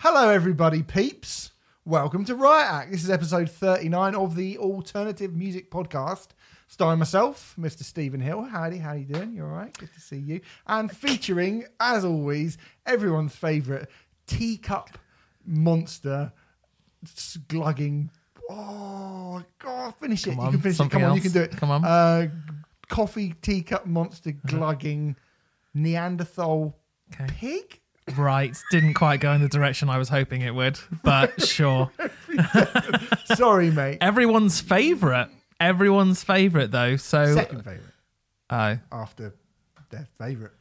Hello, everybody, peeps. Welcome to Riot Act. This is episode 39 of the Alternative Music Podcast, starring myself, Mr. Stephen Hill. Howdy, how you doing? You all right? Good to see you. And featuring, as always, everyone's favourite teacup monster glugging. Oh, God, finish it. Come you on, can finish it. something Come on, you else. can do it. Come on. Uh, coffee teacup monster glugging Neanderthal Okay. pig? Right, didn't quite go in the direction I was hoping it would, but sure. Sorry, mate. Everyone's favourite. Everyone's favourite, though. So, Second favourite oh, after their favourite.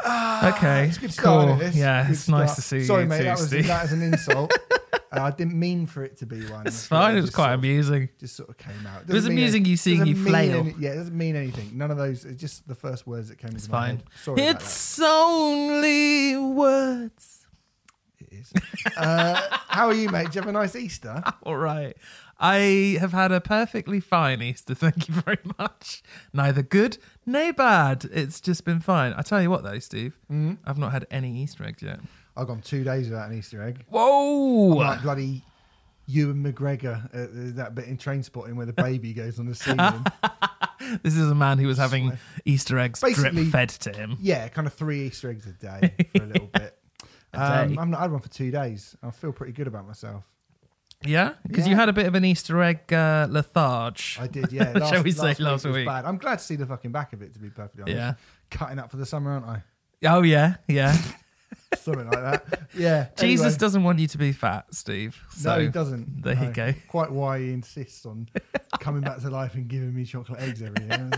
okay, ah, It's a good cool. This? Yeah, Good it's nice to see Sorry, you mate. too, that was Steve. that was an insult. I didn't mean for it to be one. It's fine. It was quite sort of- amusing. Just sort of came out. It was amusing any- you seeing you flail. any- yeah, it doesn't mean anything. None of those. It's just the first words that came It's fine. Sorry about It's only words. It is. uh, how are you, mate? Did you have a nice Easter? All right. I have had a perfectly fine Easter. Thank you very much. Neither good nor bad. It's just been fine. I tell you what, though, Steve, Mm-hmm. I've not had any Easter eggs yet. I've gone two days without an Easter egg. Whoa! Like bloody Ewan McGregor, uh, that bit in Trainspotting where the baby goes on the ceiling. This is a man who was having Easter eggs Basically- drip fed to him. yeah, kind of three Easter eggs a day for a little bit. Um. I've not had one for two days. I feel pretty good about myself. Yeah, because Yeah. you had a bit of an Easter egg uh, letharge. I did, yeah. Last, Shall we say last last week? Bad. I'm glad to see the fucking back of it. To be perfectly honest, Yeah. cutting up for the summer, aren't I? Oh yeah, yeah. Something like that. Yeah. Jesus anyway. doesn't want you to be fat, Steve. So no, he doesn't. there you go. Quite why he insists on coming back to life and giving me chocolate eggs every year.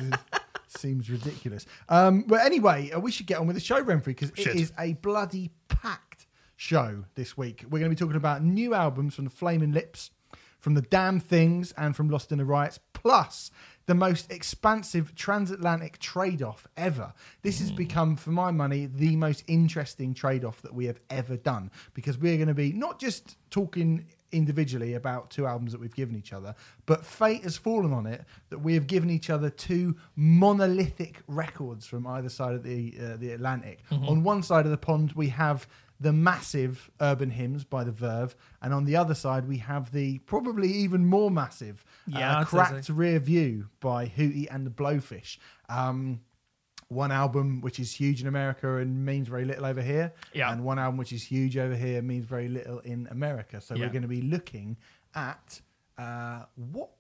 Seems ridiculous. Um, but anyway, uh, we should get on with the show, Renfrey, because it Should. is a bloody packed show this week. We're going to be talking about new albums from the Flaming Lips, from the Damn Things, and from Lost in the Riots, plus the most expansive transatlantic trade off ever. This has become, for my money, the most interesting trade off that we have ever done because we're going to be not just talking individually about two albums that we've given each other, but fate has fallen on it that we have given each other two monolithic records from either side of the uh, the Atlantic. On one side of the pond, we have the massive Urban Hymns by the Verve, and on the other side, we have the probably even more massive Yeah, uh, Cracked so. Rear View by Hootie and the Blowfish. Um, one album which is huge in America and means very little over here, Yeah. and one album which is huge over here means very little in America. So we're going to be looking at uh, what,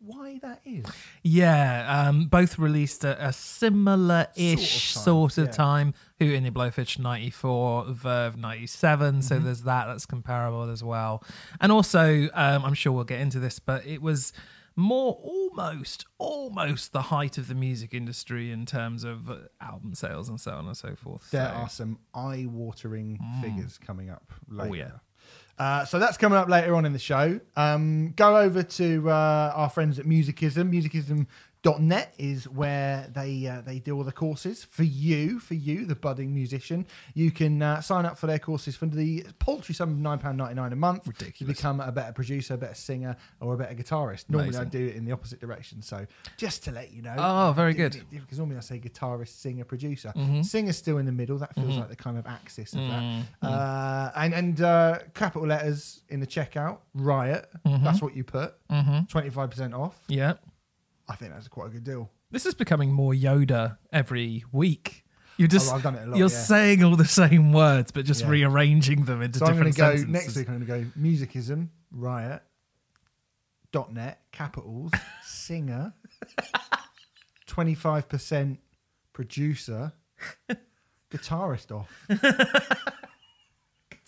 why that is. Yeah, um, both released at a similar-ish Sort sort of of time, time. Hootie and the Blowfish '94, Verve '97. So Mm-hmm. there's that. That's comparable as well. And also, um, I'm sure we'll get into this, but it was more almost, almost the height of the music industry in terms of uh, album sales and so on and so forth. There So- are some eye-watering figures coming up later. Oh, yeah. Uh, so that's coming up later on in the show. Um, go over to uh, our friends at Musicism, Musicism. Musicism.net is where they uh, they do all the courses for you, for you, the budding musician. You can uh, sign up for their courses for the paltry sum of nine pound ninety nine a month to become a better producer, a better singer, or a better guitarist. Normally, I do it in the opposite direction. So just to let you know. Oh, very good. Mm-hmm. Because normally I say guitarist, singer, producer. Singer's still in the middle. That feels like the kind of axis of Mm-hmm. that. Uh, and and uh, capital letters in the checkout, Riot. Mm-hmm. That's what you put. 25% off. Yeah. I think that's quite a good deal. This is becoming more Yoda every week. You're just Oh, I've done it a lot, you're yeah. saying all the same words, but just Yeah. rearranging them into So I'm going different to go next week. I'm going to go musicism, Riot, dot net, capitals, singer, 25% producer, guitarist off.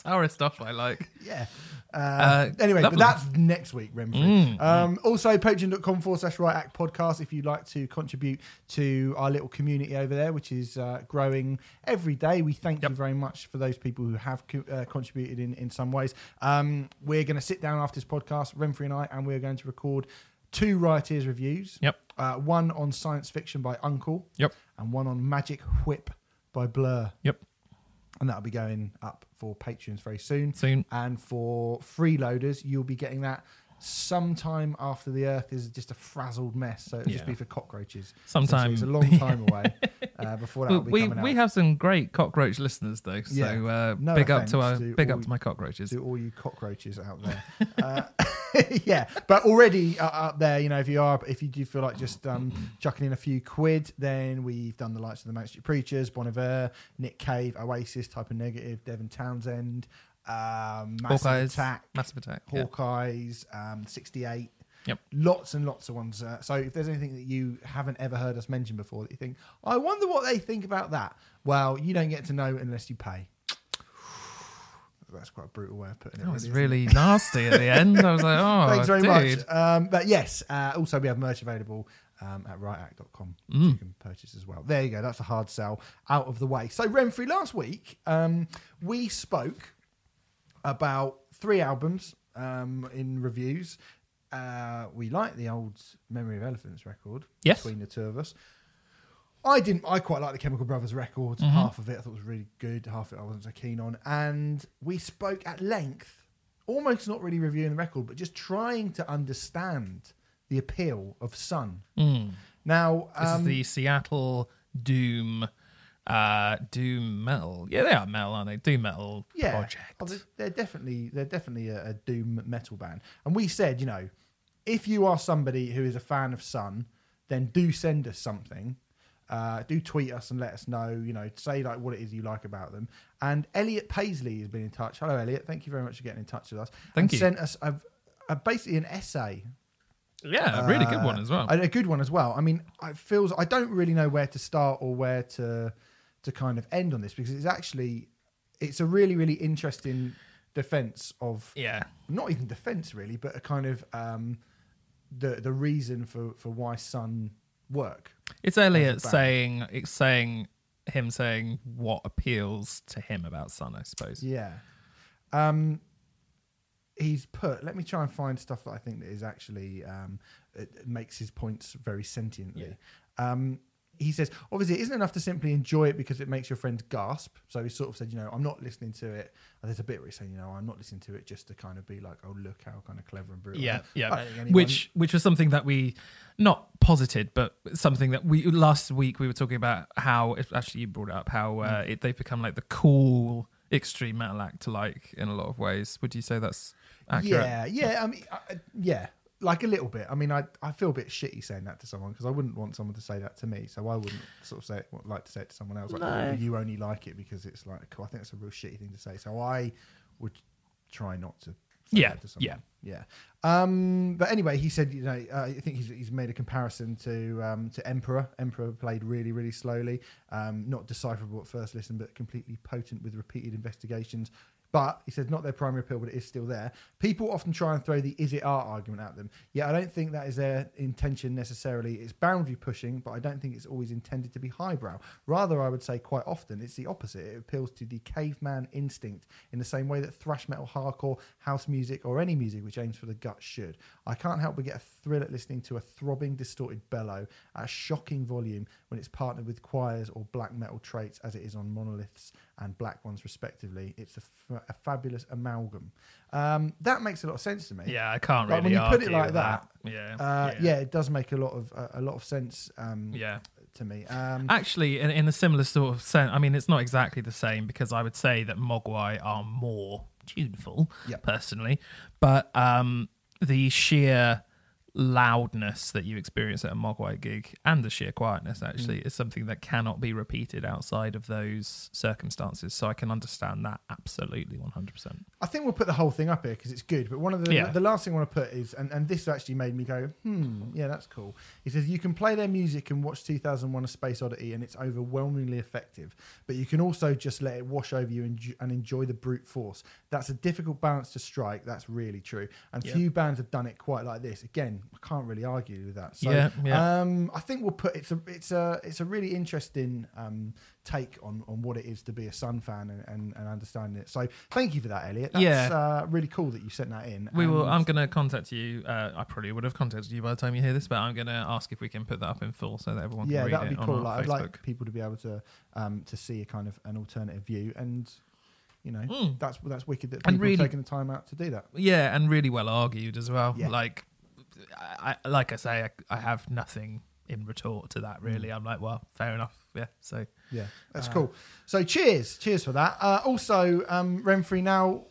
Our stuff I like. Yeah. Uh, Uh, anyway, lovely. but that's next week, Renfrey. Mm, um, Also, patreon.com forward slash riot act podcast if you'd like to contribute to our little community over there, which is uh, growing every day. We thank Yep. you very much for those people who have co- uh, contributed in, in some ways. Um, we're going to sit down after this podcast, Renfrey and I, and we're going to record two Rioteers reviews. Yep. Uh, one on science fiction by Uncle, Yep. and one on Magic Whip by Blur. Yep. And that'll be going up for patrons very soon. Soon. And for freeloaders, you'll be getting that sometime after the Earth is just a frazzled mess. So it'll just be for cockroaches. Sometime. It's a long time away. uh, before that Well, be we out. we have some great cockroach listeners though, so Yeah. uh, No big up to our to big up to my cockroaches. to all you cockroaches out there. uh, yeah, but already uh, up there, you know, if you are, if you do feel like just um, chucking in a few quid, then we've done the likes of the Manic Street Preachers, Bon Iver, Nick Cave, Oasis, Type O Negative, Devin Townsend, um, Massive Hawkeyes, Attack, Massive Attack. yeah. Hawkeyes, um, 68. Yep. Lots and lots of ones. Uh, so if there's anything that you haven't ever heard us mention before that you think, I wonder what they think about that, well, you don't get to know unless you pay. That's quite a brutal way of putting it. That was really nasty at the end. I was like, oh, Thanks very dude. much. Um, but yes, uh, also we have merch available um, at riotact.com, Mm. you can purchase as well. There you go. That's a hard sell out of the way. So, Renfrey, last week um, we spoke about three albums um, in reviews. Uh, we like the old Memory of Elephants record Yes. between the two of us. I didn't. I quite like the Chemical Brothers record. Mm-hmm. Half of it I thought was really good. Half of it I wasn't so keen on. And we spoke at length, almost not really reviewing the record, but just trying to understand the appeal of Sunn. Mm. Now, This um, is the Seattle Doom, uh, Doom metal. Yeah, they are metal, aren't they? Doom metal yeah, project. oh, they're, they're definitely they're definitely a, a doom metal band. And we said, you know, if you are somebody who is a fan of Sunn, then do send us something. Uh, do tweet us and let us know, you know, say like what it is you like about them. And Elliot Paisley has been in touch. Hello, Elliot. Thank you very much for getting in touch with us. Thank and you. Sent us a, a basically an essay yeah, a really good Uh, one as well. A, a good one as well. I mean, it feels I don't really know where to start or where to to kind of end on this because it's actually it's a really really interesting defense of yeah, not even defense really, but a kind of um, the the reason for for why Sunn work. it's Elliot saying it's saying him saying what appeals to him about Sunn, I suppose. Yeah. Um, he's put. Let me try and find stuff that I think that is actually um, it, it makes his points very sentiently. Um, he says, obviously, it isn't enough to simply enjoy it because it makes your friends gasp. So he sort of said, you know, I'm not listening to it. And there's a bit where he's saying, you know, I'm not listening to it just to kind of be like, oh, look how kind of clever and brutal. Yeah, yeah. anyone- Which which was something that we not posited, but something that we last week we were talking about how actually you brought it up how Mm. uh, it, they've become like the cool extreme metal act to like in a lot of ways. Would you say that's accurate? Yeah, yeah. I mean, I- yeah, like a little bit. I mean, I I feel a bit shitty saying that to someone because I wouldn't want someone to say that to me. So I wouldn't sort of say it, like to say it to someone else. Like, No. "Oh, you only like it because it's like cool. I think that's a real shitty thing to say. So I would try not to. Say Yeah, that to someone. yeah. Um, but anyway, he said, you know, uh, I think he's, he's made a comparison to um, to Emperor. Emperor played really, really slowly, um, not decipherable at first listen, but completely potent with repeated investigations. But he says not their primary appeal, but it is still there. People often try and throw the "is it art" argument at them. Yeah, I don't think that is their intention necessarily. It's boundary pushing, but I don't think it's always intended to be highbrow. Rather, I would say quite often it's the opposite. It appeals to the caveman instinct in the same way that thrash metal, hardcore, house music, or any music which aims for the gut should. I can't help but get a thrill at listening to a throbbing, distorted bellow at a shocking volume when it's partnered with choirs or black metal traits, as it is on monoliths and black ones, respectively. It's a, f- a fabulous amalgam. Um, that makes a lot of sense to me. Yeah, I can't Like, really when you put it argue like with that, Yeah, Uh, yeah. it does make a lot of uh, a lot of sense um, yeah. to me. Um, Actually, in, in a similar sort of sense, I mean, it's not exactly the same because I would say that Mogwai are more tuneful, Yep. personally, but um, the sheer loudness that you experience at a Mogwai gig and the sheer quietness actually Mm. is something that cannot be repeated outside of those circumstances. So I can understand that absolutely 100%. I think we'll put the whole thing up here because it's good. But one of the Yeah. the last thing I want to put is, and, and this actually made me go, hmm, yeah, that's cool. He says you can play their music and watch 2001: A Space Oddity, and it's overwhelmingly effective. But you can also just let it wash over you and, and enjoy the brute force. That's a difficult balance to strike. That's really true. And Yeah. few bands have done it quite like this. Again, I can't really argue with that. So, Yeah, yeah. Um, I think we'll put it's a it's a it's a really interesting um, take on on what it is to be a Sunn fan and, and, and understanding it. So thank you for that, Elliot. That's Yeah. uh, really cool that you sent that in. We will. I'm going to contact you. Uh, I probably would have contacted you by the time you hear this, but I'm going to ask if we can put that up in full so that everyone yeah, can read that'd it be on cool. Like, I'd Facebook. like people to be able to um, to see a kind of an alternative view, and you know Mm. that's that's wicked that people really- taken the time out to do that. Yeah, and really well argued as well. Yeah. Like, I, I- like I say, I, I have nothing in retort to that. Really, I'm like, well, fair enough. Yeah. So Yeah, that's Uh, cool. So cheers, cheers for that. Uh, also, um, Renfrey now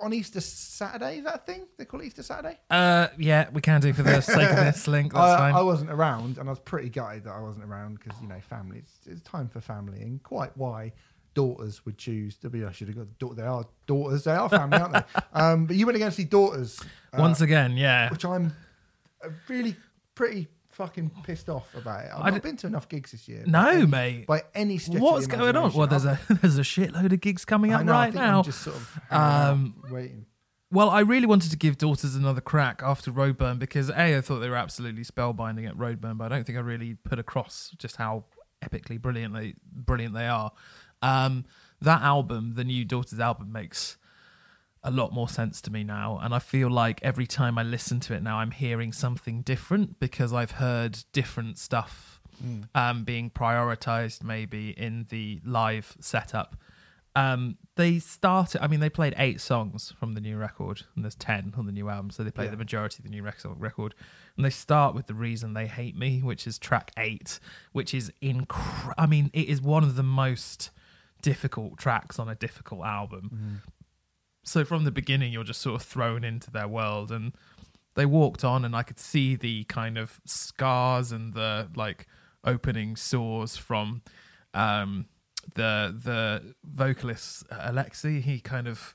on Easter Saturday. Is that a thing? They call it Easter Saturday. uh, yeah, we can do for the sake of this link. That's I, fine. I wasn't around, and I was pretty gutted that I wasn't around because you know, family. It's, it's time for family, and quite why daughters would choose to be. I should have got daughter. They are daughters. They are family, aren't they? Um, but you went against the daughters. uh, Once again, yeah. which I'm really pretty fucking pissed off about it. I've I not d- been to enough gigs this year. No, by any, mate. By any stretch. What's going on? Well, there's a there's a shitload of gigs coming up know, I right think now. I'm just sort of Um, waiting. Well, I really wanted to give Daughters another crack after Roadburn because A, I thought they were absolutely spellbinding at Roadburn, but I don't think I really put across just how epically brilliant they brilliant they are. Um, that album, the new Daughters album, makes a lot more sense to me now, and I feel like every time I listen to it now, I'm hearing something different because I've heard different stuff um, being prioritized maybe in the live setup. Um, they started. I mean, they played eight songs from the new record, and there's ten on the new album. So they played Yeah. the majority of the new rec- record, and they start with the reason they hate me, which is track eight, which is incre- I mean, it is one of the most difficult tracks on a difficult album. So from the beginning, you're just sort of thrown into their world, and they walked on, and I could see the kind of scars and the like opening sores from um, the the vocalist uh, Alexi. He kind of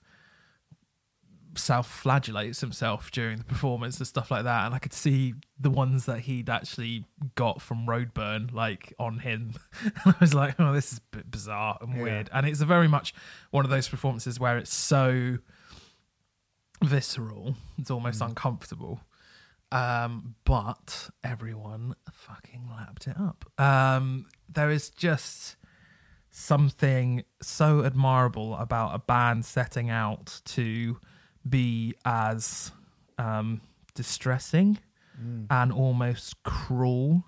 self-flagellates himself during the performance and stuff like that and i could see the ones that he'd actually got from roadburn like on him. And i was like oh this is a bit bizarre and Yeah. weird. And it's a very much one of those performances where it's so visceral it's almost uncomfortable. Um but everyone fucking lapped it up. Um there is just something so admirable about a band setting out to be as um, distressing and almost cruel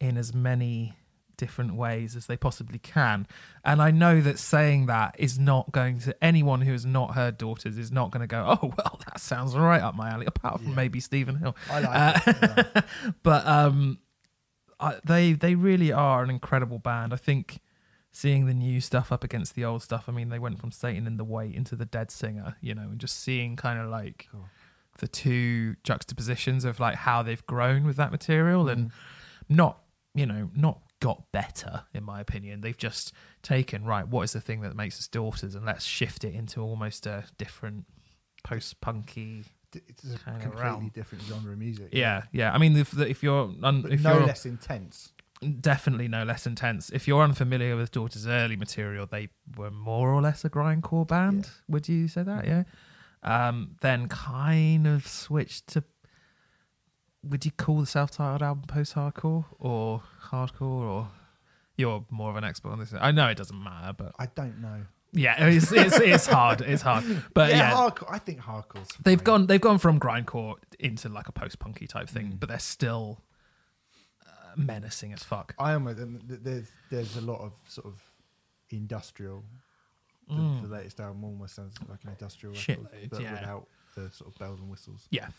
in as many different ways as they possibly can. And I know that saying that is not going to anyone who has not heard Daughters is not going to go, oh well, that sounds right up my alley. Apart from Yeah. maybe Stephen Hill, I like it. yeah. but um, I, they they really are an incredible band. I think seeing the new stuff up against the old stuff. I mean, they went from Satan in the Wait into the Dead Singer, you know, and just seeing kind of like Cool. the two juxtapositions of like how they've grown with that material and mm. not you know not got better in my opinion they've just taken right what is the thing that makes us daughters and let's shift it into almost a different post-punky It's a completely different genre of music. yeah yeah i mean if, if you're un, if no you're less intense. Definitely no less intense. If you're unfamiliar with Daughter's early material, they were more or less a grindcore band. Yeah. Would you say that? Yeah. Um, then kind of switched to. Would you call the self-titled album post-hardcore or hardcore or? You're more of an expert on this. I know it doesn't matter, but I don't know. yeah, it's it's, it's hard. It's hard, but yeah, yeah, hardcore. I think hardcore's. they've fine. gone they've gone from grindcore into like a post-punky type thing, Mm. but they're still menacing as fuck. I almost and th- there's there's a lot of sort of industrial. The, Mm. the latest album almost sounds like an industrial Shit record, but yeah. without the sort of bells and whistles. Yeah. Um,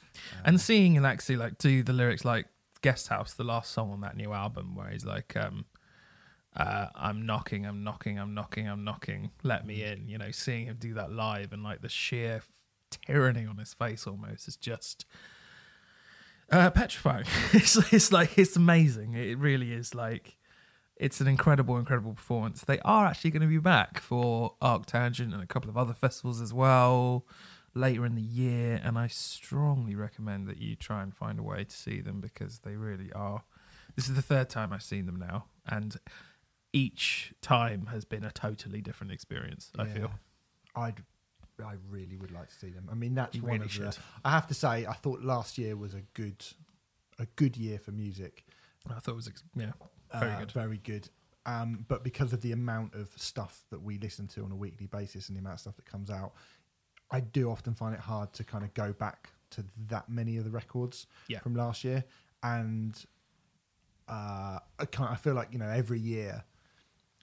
And seeing Alexi like do the lyrics like Guest House, the last song on that new album, where he's like, um, uh, I'm knocking, I'm knocking, I'm knocking, I'm knocking, let me in. You know, seeing him do that live and like the sheer tyranny on his face almost is just uh, petrifying. it's, it's like, it's amazing. It really is like, it's an incredible, incredible performance. They are actually going to be back for Arctangent and a couple of other festivals as well later in the year, and I strongly recommend that you try and find a way to see them because they really are. This is the third time I've seen them now, and each time has been a totally different experience. I feel I'd. I really would like to see them. I mean, that's You one really of should. the. I have to say, I thought last year was a good, a good year for music. I thought it was ex- yeah very Uh, good. Very good. Um, but because of the amount of stuff that we listen to on a weekly basis and the amount of stuff that comes out, I do often find it hard to kind of go back to that many of the records Yeah. from last year. And uh, I, I feel like, you know, every year,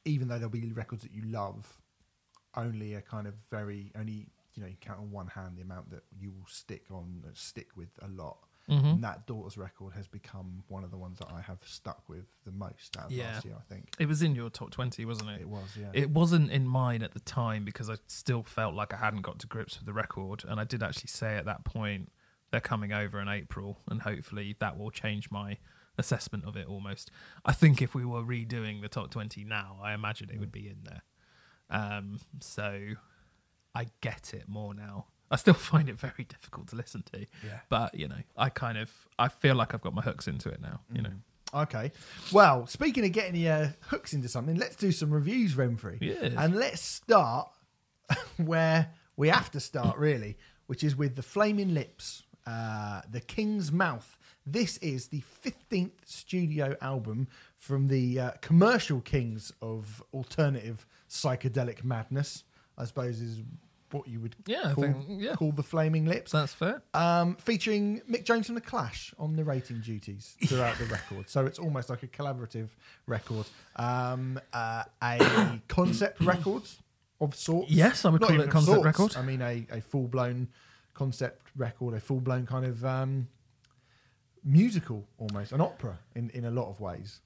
even though there'll be records that you love, only a kind of very, only, you know, you count on one hand the amount that you will stick on, stick with a lot. Mm-hmm. And that Daughters record has become one of the ones that I have stuck with the most out of Yeah. last year. I think It was in your top 20, wasn't it? it was. Yeah. It wasn't in mine at the time because I still felt like I hadn't got to grips with the record. And I did actually say at that point, they're coming over in April, and hopefully that will change my assessment of it almost. I think if we were redoing the top 20 now, I imagine it would be in there. Um, so I get it more now. I still find it very difficult to listen to, yeah. but you know, I kind of I feel like I've got my hooks into it now. You know, Okay. Well, speaking of getting your hooks into something, let's do some reviews, Renfrey. Yes. And let's start where we have to start, really, which is with the Flaming Lips, uh, The King's Mouth. This is the 15th studio album from the uh, commercial kings of alternative psychedelic madness, I suppose is what you would Yeah, call, think- yeah. call the Flaming Lips that's fair. um, featuring Mick Jones from The Clash on narrating duties throughout the record. So it's almost like a collaborative record. Um, uh, a concept record of sorts. Yes, I would Not call it a concept sorts. record. I mean, a, a full blown concept record, a full blown kind of um, musical almost, an opera in, in a lot of ways.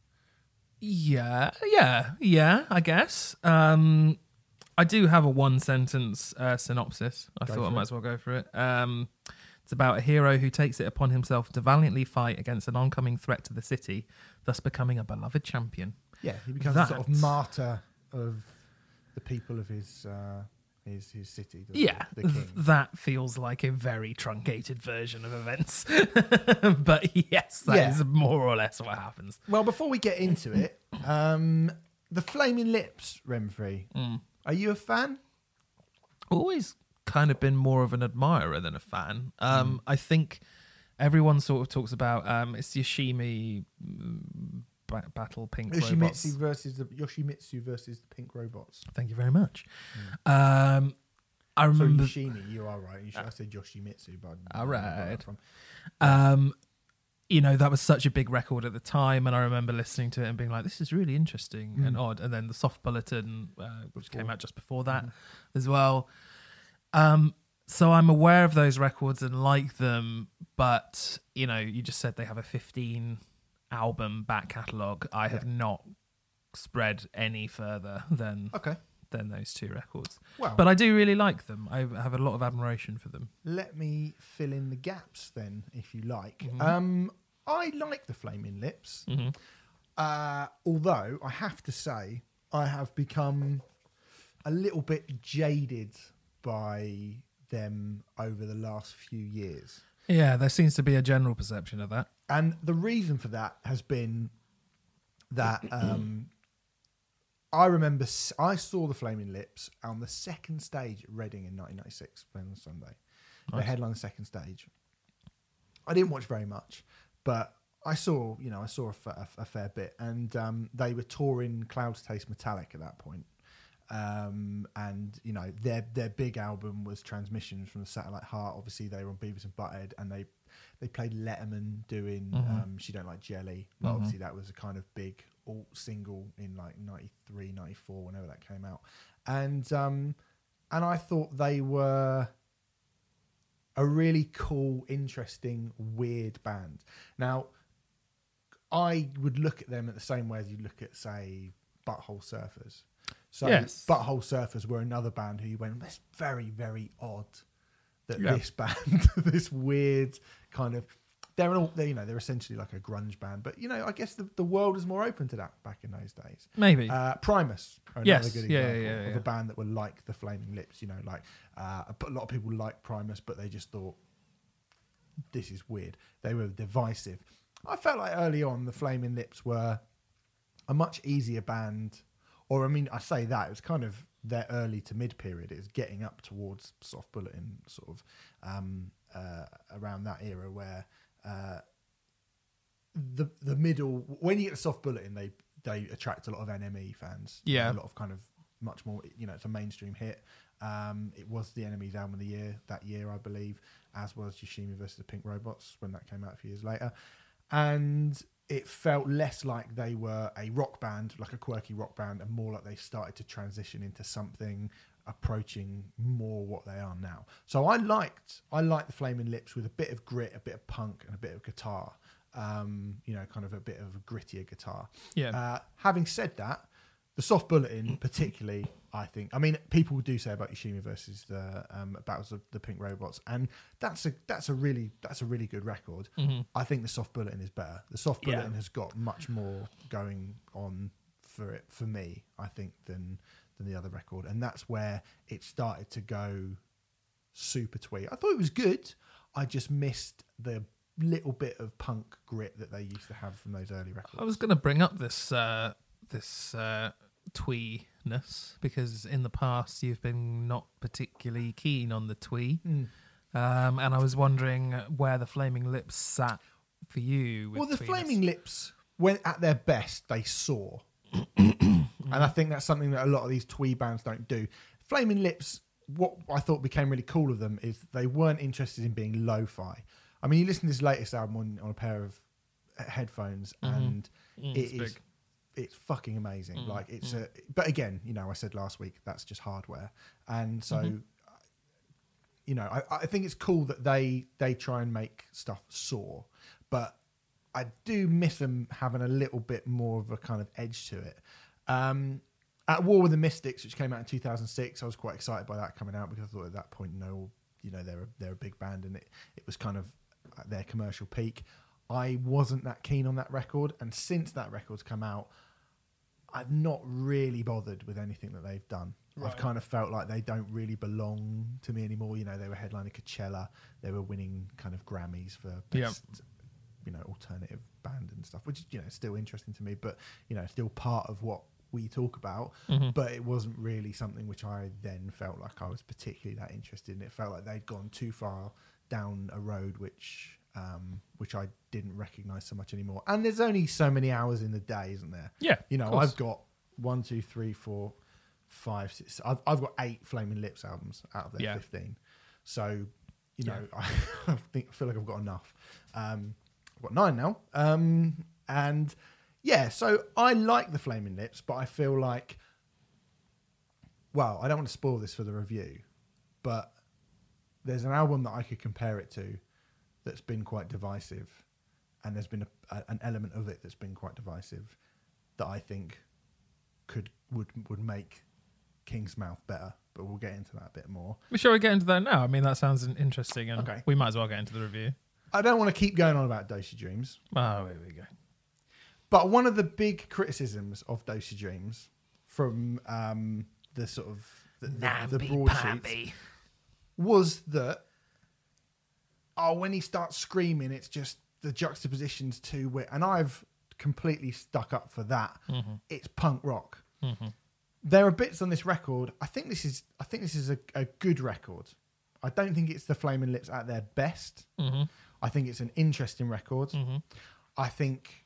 Yeah, yeah, yeah. I guess. Um, I do have a one sentence uh, synopsis. I Go thought I might it. as well go for it. Um, it's about a hero who takes it upon himself to valiantly fight against an oncoming threat to the city, thus becoming a beloved champion. Yeah, he becomes a sort of martyr of the people of his uh, his his city. Yeah, the th- king. that feels like a very truncated version of events. but yes, that is Yeah. more or less what happens. Well, before we get into it, um, the Flaming Lips, Renfrey. Mm. Are you a fan? always kind of been more of an admirer than a fan. Um, I think everyone sort of talks about um, it's Yoshimi mm, ba- battle pink robots. Yoshimitsu versus the Yoshimitsu versus the Pink Robots. Thank you very much. Um, I So remember. Yoshimi, you are right. You should, I said Yoshimitsu, but I All don't know where right. that's from. Um, you know that was such a big record at the time, and I remember listening to it and being like, "This is really interesting and odd." And then the Soft Bulletin, uh, which came out just before that, as well. Um, so I'm aware of those records and like them, but you know, you just said they have a 15 album back catalog. I have not spread any further than Okay. than those two records, Well, but I do really like them. I have a lot of admiration for them. let me fill in the gaps then, if you like. Mm-hmm. Um, I like the Flaming Lips, hmm uh, although I have to say I have become a little bit jaded by them over the last few years. Yeah, there seems to be a general perception of that. And the reason for that has been that um, I remember s- I saw the Flaming Lips on the second stage at Reading in 1996, playing on Sunday. They Nice. headlined the second stage. I didn't watch very much, but I saw, you know, I saw a fair bit, and um, they were touring Clouds Taste Metallic at that point. Um, and you know their their big album was Transmissions from the Satellite Heart. Obviously, they were on Beavis and Butthead, and they they played Letterman doing Mhm. um, She Don't Like Jelly. Mhm. Obviously, that was a kind of big alt single in like 93, 94, whenever that came out. And um, and I thought they were a really cool, interesting, weird band. Now, I would look at them at the same way as you look at, say, Butthole Surfers. So, Yes. Butthole Surfers were another band who you went, that's very, very odd that Yeah. this band, this weird kind of, they're all, they you know, they're essentially like a grunge band. But, you know, I guess the, the world was more open to that back in those days. Maybe. Uh, Primus, are another Yes, good yeah, example yeah, of yeah. a band that were like the Flaming Lips. You know, like uh, a lot of people like Primus, but they just thought this is weird. They were divisive. I felt like early on the Flaming Lips were a much easier band, or I mean, I say that it was kind of their early to mid period. is getting up towards Soft Bulletin, sort of um, uh, around that era where. Uh, the the middle when you get the soft bulletin they they attract a lot of NME fans Yeah. a lot of kind of much more you know it's a mainstream hit um it was the NME's album of the year that year I believe as was Yoshimi versus the Pink Robots when that came out a few years later and it felt less like they were a rock band like a quirky rock band and more like they started to transition into something approaching more what they are now. So I liked I liked the Flaming Lips with a bit of grit, a bit of punk, and a bit of guitar. Um, you know, kind of a bit of a grittier guitar. Yeah. Uh, having said that, the soft bulletin, particularly, I think. I mean, people do say about Yoshimi versus the um, Battles of the Pink Robots, and that's a that's a really that's a really good record. I think the soft bulletin is better. The soft Mm-hmm. Yeah. bulletin has got much more going on for it for me. I think than than the other record, and that's where it started to go super twee. I thought it was good. I just missed the little bit of punk grit that they used to have from those early records. I was going to bring up this uh, this uh, because in the past you've been not particularly keen on the twee, Hmm. um, and I was wondering where the Flaming Lips sat for you. With well, the twee-ness. Flaming Lips, when at their best, they soar, and I think that's something that a lot of these twee bands don't do. Flaming Lips, what I thought became really cool of them is they weren't interested in being lo-fi. I mean, you listen to this latest album on, on a pair of headphones, and Mm, it's big. Mm, it's fucking amazing. like it's a, but again, you know, I said last week that's just hardware, and so. Mm-hmm. You know, I, I think it's cool that they they try and make stuff soar, but I do miss them having a little bit more of a kind of edge to it. Um, at War with the Mystics, which came out in 2006, I was quite excited by that coming out because I thought at that point, no, you know, they're a, they're a big band and it it was kind of their commercial peak. I wasn't that keen on that record, and since that record's come out, I've not really bothered with anything that they've done. I've kind of felt like they don't really belong to me anymore. You know, they were headlining Coachella, they were winning kind of Grammys for best, you know, alternative band and stuff, which is you know still interesting to me, but you know, still part of what we talk about. Mm-hmm. But it wasn't really something which I then felt like I was particularly that interested in. It felt like they'd gone too far down a road which um, which I didn't recognise so much anymore. And there's only so many hours in the day, isn't there? Yeah, You know. I've got one, two, three, four, five, six. I've, I've got eight Flaming Lips albums out of their Yeah. 15. So, you know, I, think I feel like I've got enough. Um, I've got nine now. Um, and yeah, so I like the Flaming Lips, but I feel like, well, I don't want to spoil this for the review, but there's an album that I could compare it to that's been quite divisive, and there's been a, a, an element of it that's been quite divisive that I think could would would make King's Mouth better. But we'll get into that a bit more. Well, Shall we get into that now? I mean, that sounds interesting, and Okay. we might as well get into the review. I don't want to keep going on about Dose Your Dreams, Oh, here we go. but one of the big criticisms of Dose Your Dreams from um, the sort of the, the, the broadsheets was that oh when he starts screaming it's just the juxtapositions too weird and i've completely stuck up for that. Mm-hmm. It's punk rock. Mm-hmm. There are bits on this record i think this is i think this is a, a good record. I don't think it's the flaming lips at their best. Mm-hmm. I think it's an interesting record. I think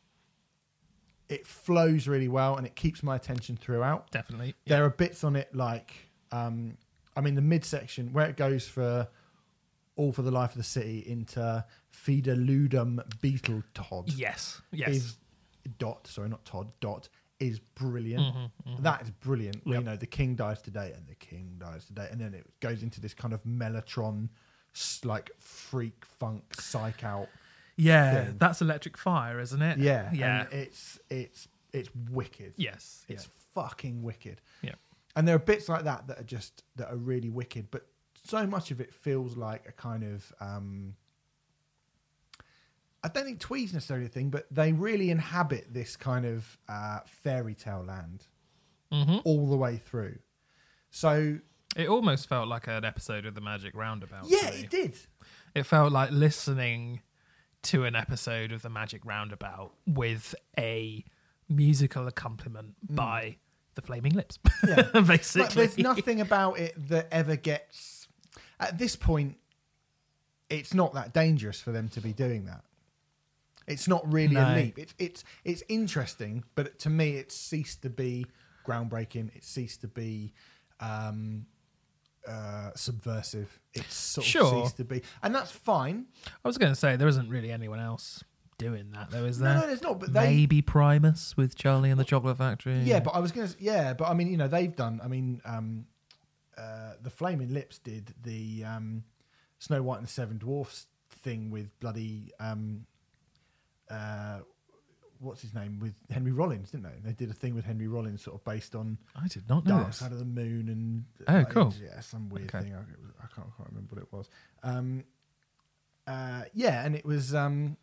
it flows really well and it keeps my attention throughout. Definitely. there are bits on it like, um, I mean, the midsection where it goes for all for the life of the city into Feedaloodum Beedle Todd Yes. Yes. is dot. Sorry, not Todd. Dot is brilliant. Mm-hmm, mm-hmm. That is brilliant. Yep. You know, the king dies today, and the king dies today, and then it goes into this kind of mellotron, like freak funk psych out. yeah. thing. That's Electric Fire, isn't it? Yeah, Yeah. and it's it's it's wicked. yes. It's yeah. fucking wicked. Yeah. And there are bits like that that are just that are really wicked, but so much of it feels like a kind of um I don't think Tweed's necessarily a thing, but they really inhabit this kind of uh, fairy tale land Mhm. all the way through. So It almost felt like an episode of the Magic Roundabout. yeah, it did. It felt like listening to an episode of the Magic Roundabout with a musical accompaniment by the Flaming Lips. Yeah. basically. Like, there's nothing about it that ever gets. At this point, it's not that dangerous for them to be doing that. It's not really No. a leap. It's it's it's interesting, but to me, it's ceased to be groundbreaking. It ceased to be um, uh, subversive. It's sort of ceased to be, and that's fine. I was going to say there isn't really anyone else doing that, though, is No, no, there's not. But they, Maybe Primus with Charlie and the Chocolate Factory. Yeah, but I was gonna. Yeah, but I mean, you know, they've done. I mean, um, uh, the Flaming Lips did the um, Snow White and the Seven Dwarfs thing with bloody um, uh, what's his name with Henry Rollins, didn't they? They did a thing with Henry Rollins, sort of based on I did not know Dark this. Side of the Moon and Oh, like, cool. yeah, some weird Okay. thing. I, was- I can't quite remember what it was. Um, uh, yeah, and it was. Um,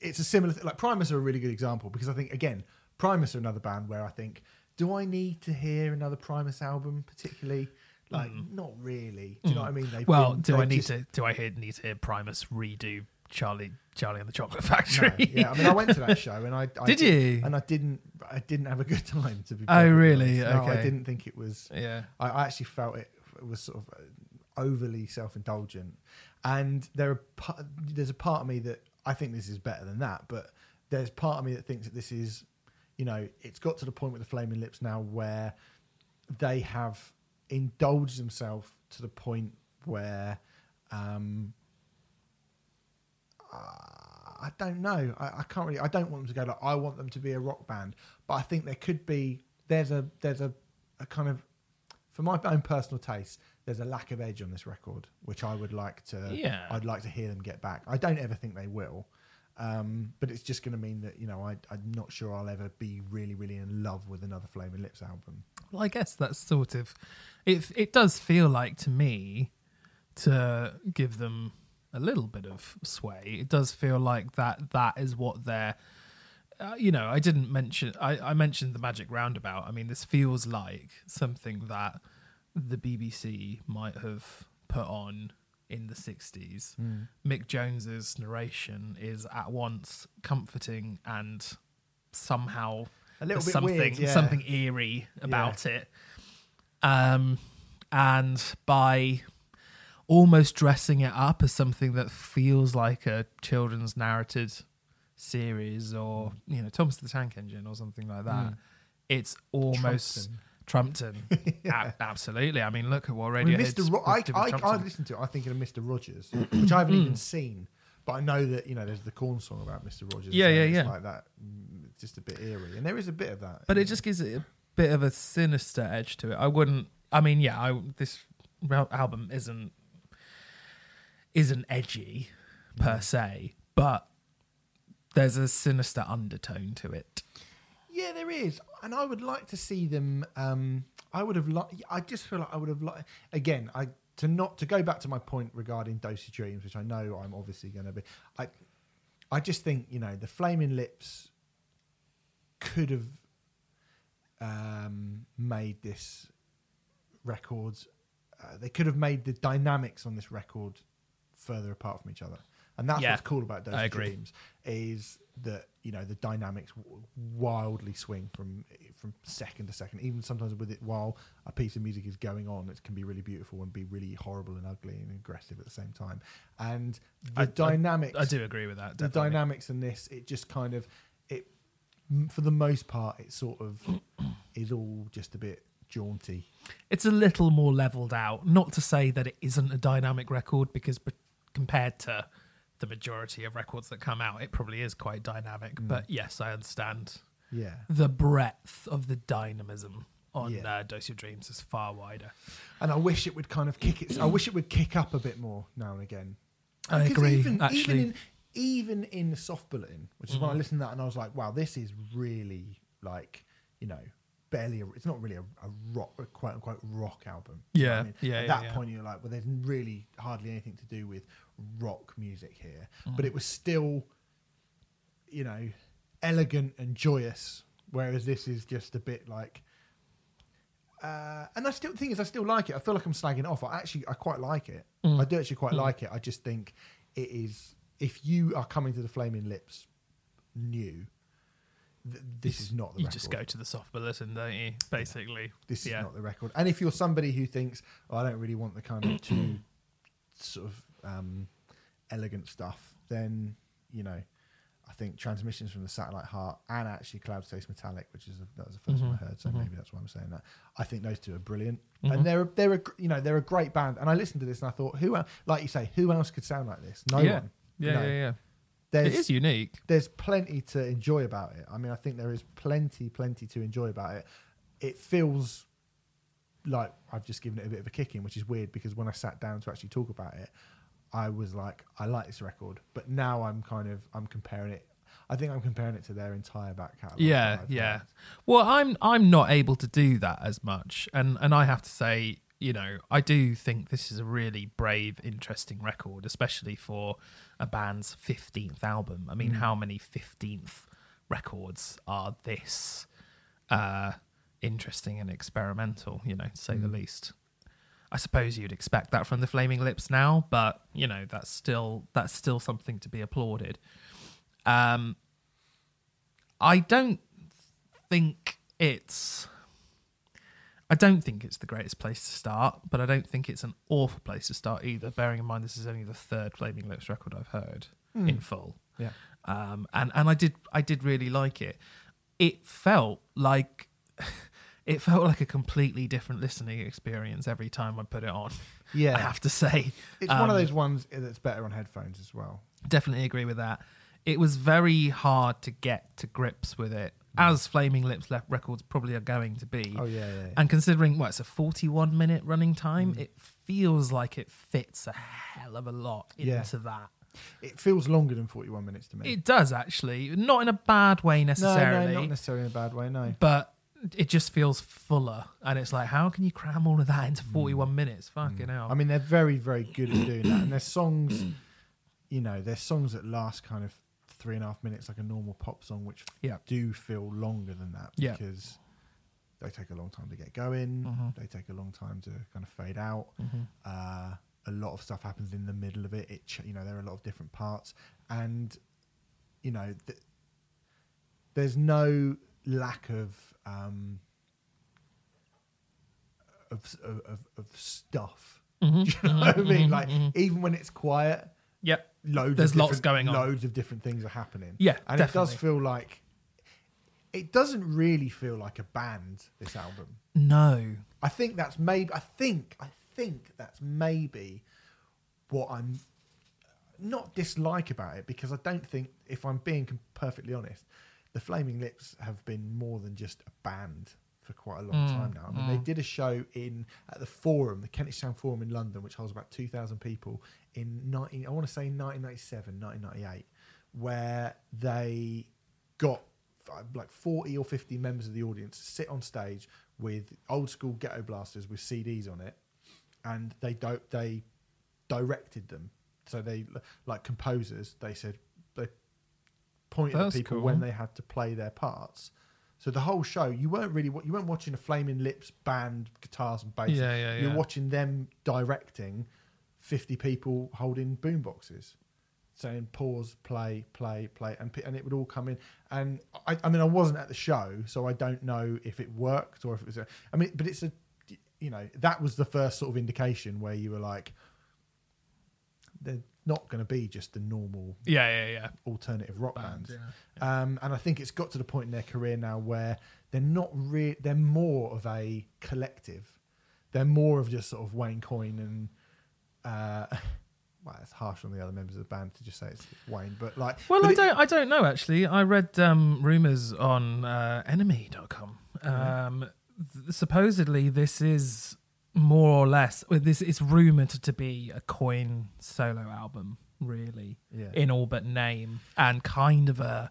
it's a similar thing. Like Primus are a really good example because I think again, Primus are another band where I think, do I need to hear another Primus album particularly? Like, not really. Do you know what I mean? They've Hmm. Well, been- do I need just- to? Do I hear, need to hear Primus redo Charlie Charlie and the Chocolate No, Factory? yeah, I mean, I went to that show and I, I Did you? And I didn't. I didn't have a good time to be. Oh, really? No, I didn't think it was. yeah. I, I actually felt it, it was sort of uh, overly self-indulgent, and there are there's a part of me that I think this is better than that, but there's part of me that thinks that this is, you know, it's got to the point with the Flaming Lips now where they have indulged themselves to the point where. Um, I don't know. I, I can't really. I don't want them to go like I want them to be a rock band, but I think there could be. There's a there's a, a kind of, for my own personal taste, there's a lack of edge on this record, which I would like to. Yeah. I'd like to hear them get back. I don't ever think they will, um, but it's just going to mean that you know I, I'm not sure I'll ever be really really in love with another Flaming Lips album. Well, I guess that's sort of it. It does feel like to me to give them a little bit of sway. It does feel like that. That is what they're. Uh, you know, I didn't mention. I, I mentioned the Magic Roundabout. I mean, this feels like something that the BBC might have put on in the 60s. Hmm. Mick Jones's narration is at once comforting and somehow A little bit something weird, yeah. something eerie about it. Um, and by almost dressing it up as something that feels like a children's narrated series or hmm. you know Thomas the Tank Engine or something like that, hmm. it's almost Trumpton. A- absolutely. I mean, look at what I mean, Mr. Ro- I, I, I listened to it. I think of Mr. Rogers, which I haven't even seen, but I know that you know there's the Korn song about Mr. Rogers. Yeah, yeah, yeah. Like that, mm, it's just a bit eerie, and there is a bit of that. but it just gives it a bit of a sinister edge to it. I wouldn't. I mean, yeah, I, this album isn't isn't edgy per se, but there's a sinister undertone to it. Yeah, there is, and I would like to see them. Um, I would have liked. I just feel like I would have liked again. I to not to go back to my point regarding Dose Your Dreams, which I know I'm obviously going to be. I, I just think you know the Flaming Lips could have um, made this records. Uh, they could have made the dynamics on this record further apart from each other, and that's Yeah, what's cool about those I agree. Dreams is that you know the dynamics wildly swing from from second to second. Even sometimes with it, while a piece of music is going on, it can be really beautiful and be really horrible and ugly and aggressive at the same time. And the I- I- dynamics, I do agree with that. the dynamics in this, it just kind of it for the most part, it sort of is all just a bit jaunty. it's a little more leveled out. Not to say that it isn't a dynamic record, because compared to the majority of records that come out, it probably is quite dynamic. Mm. But yes, I understand Yeah. the breadth of the dynamism on Yeah. uh, Dose of Dreams is far wider. And I wish it would kind of kick it. I wish it would kick up a bit more now and again. I agree, Even, actually. even in, even in soft bulletin, which is when I Mm-hmm. listened to that and I was like, wow, this is really like you know barely. A, it's not really a, a rock, a quote unquote rock album. What I Yeah, mean? yeah, At yeah, that yeah. point, you're like, well, there's really hardly anything to do with rock music here, Mm. but it was still, you know, elegant and joyous. Whereas this is just a bit like. Uh, and I still the thing is I still like it. I feel like I'm slagging it off. I actually I quite like it. Mm. I do actually quite like it. I just think it is if you are coming to the Flaming Lips new, th- this is not the You record. just go to the soft bulletin, don't you? Basically, This is yeah. not the record. And if you're somebody who thinks, oh, I don't really want the kind of too sort of um, elegant stuff, then you know, I think transmissions from the Satellite Heart and actually Clouds Taste Metallic, which is the, that was the 1st one I mm-hmm. heard, so mm-hmm. maybe that's why I'm saying that. I think those two are brilliant, and mm-hmm. they're a- they're a, you know they're a great band. And I listened to this and I thought, who el- like you say, who else could sound like this? No yeah. one. Yeah, No. yeah, yeah. There's, It is unique. there's plenty to enjoy about it. I mean, I think there is plenty, plenty to enjoy about it. It feels like I've just given it a bit of a kicking, which is weird because when I sat down to actually talk about it, I was like, I like this record, but now I'm kind of I'm comparing it. I think I'm comparing it to their entire back catalogue. Yeah, yeah. heard. Well, I'm I'm not able to do that as much, and and I have to say, you know, I do think this is a really brave, interesting record, especially for a band's fifteenth album. I mean, how many fifteenth records are this uh, interesting and experimental? You know, to say the least. I suppose you'd expect that from the Flaming Lips now, but you know that's still that's still something to be applauded. Um, I don't think it's. I don't think it's the greatest place to start, but I don't think it's an awful place to start either. Bearing in mind this is only the third Flaming Lips record I've heard in full, Yeah. um, and and I did I did really like it. It felt like it felt like a completely different listening experience every time I put it on. Yeah. I have to say, It's one of Um, those ones that's better on headphones as well. definitely agree with that. It was very hard to get to grips with it, as Flaming Lips left records probably are going to be. Oh yeah, yeah. yeah. And considering what it's a 41 minute running time, it feels like it fits a hell of a lot into Yeah. that. it feels longer than 41 minutes to me. It does actually, not in a bad way no, necessarily, no, not necessarily in a bad way. No. but it just feels fuller. And it's like, how can you cram all of that into 41 minutes? Fucking hell. I mean, they're very, very good at doing that. And their songs, you know, their songs that last kind of three and a half minutes, like a normal pop song, which Yeah. do feel longer than that Yeah. because they take a long time to get going. Mhm. They take a long time to kind of fade out. Mhm. Uh, a lot of stuff happens in the middle of it. It, ch- you know, there are a lot of different parts, and you know, th- there's no lack of um, of, of of stuff. Mhm. Do you know what I mean? Mhm, Like mhm. even when it's quiet, Yep. loads. There's of lots going on. Loads of different things are happening. Yeah, and it does feel like it doesn't really feel like a band. This album. No. I think that's maybe. I think. I think that's maybe what I'm not dislike about it because I don't think, if I'm being perfectly honest, the Flaming Lips have been more than just a band for quite a long Mm, time now. I mean, they did a show in at the Forum, the Kentish Town Forum in London, which holds about two thousand people in nineteen. I want to say 1997, 1998, where they got uh, like 40 or 50 members of the audience to sit on stage with old school ghetto blasters with CDs on it and they do- they directed them so they like composers they said That's at people cool. when they had to play their parts so the whole show you weren't really you weren't watching a flaming lips band guitars and bass Yeah, yeah, yeah. you're watching them directing 50 people holding boom boxes saying pause, play, play, play, and and it would all come in. And I, I mean, I wasn't at the show, so I don't know if it worked or if it was. A, I mean, but it's a, you know, that was the first sort of indication where you were like, they're not going to be just the normal Yeah, yeah, yeah. alternative rock Band, band. yeah. Um, and I think it's got to the point in their career now where they're not re- they're more of a collective. They're more of just sort of Wayne Coyne and uh, well, it's harsh on the other members of the band to just say it's, Wayne, but like Well, but I it- don't. I don't know actually. I read um, rumors on uh, NME.com. Um, th- supposedly, this is more or less. well, This it's rumored to be a Coyne solo album, really, Yeah. in all but name, and kind of a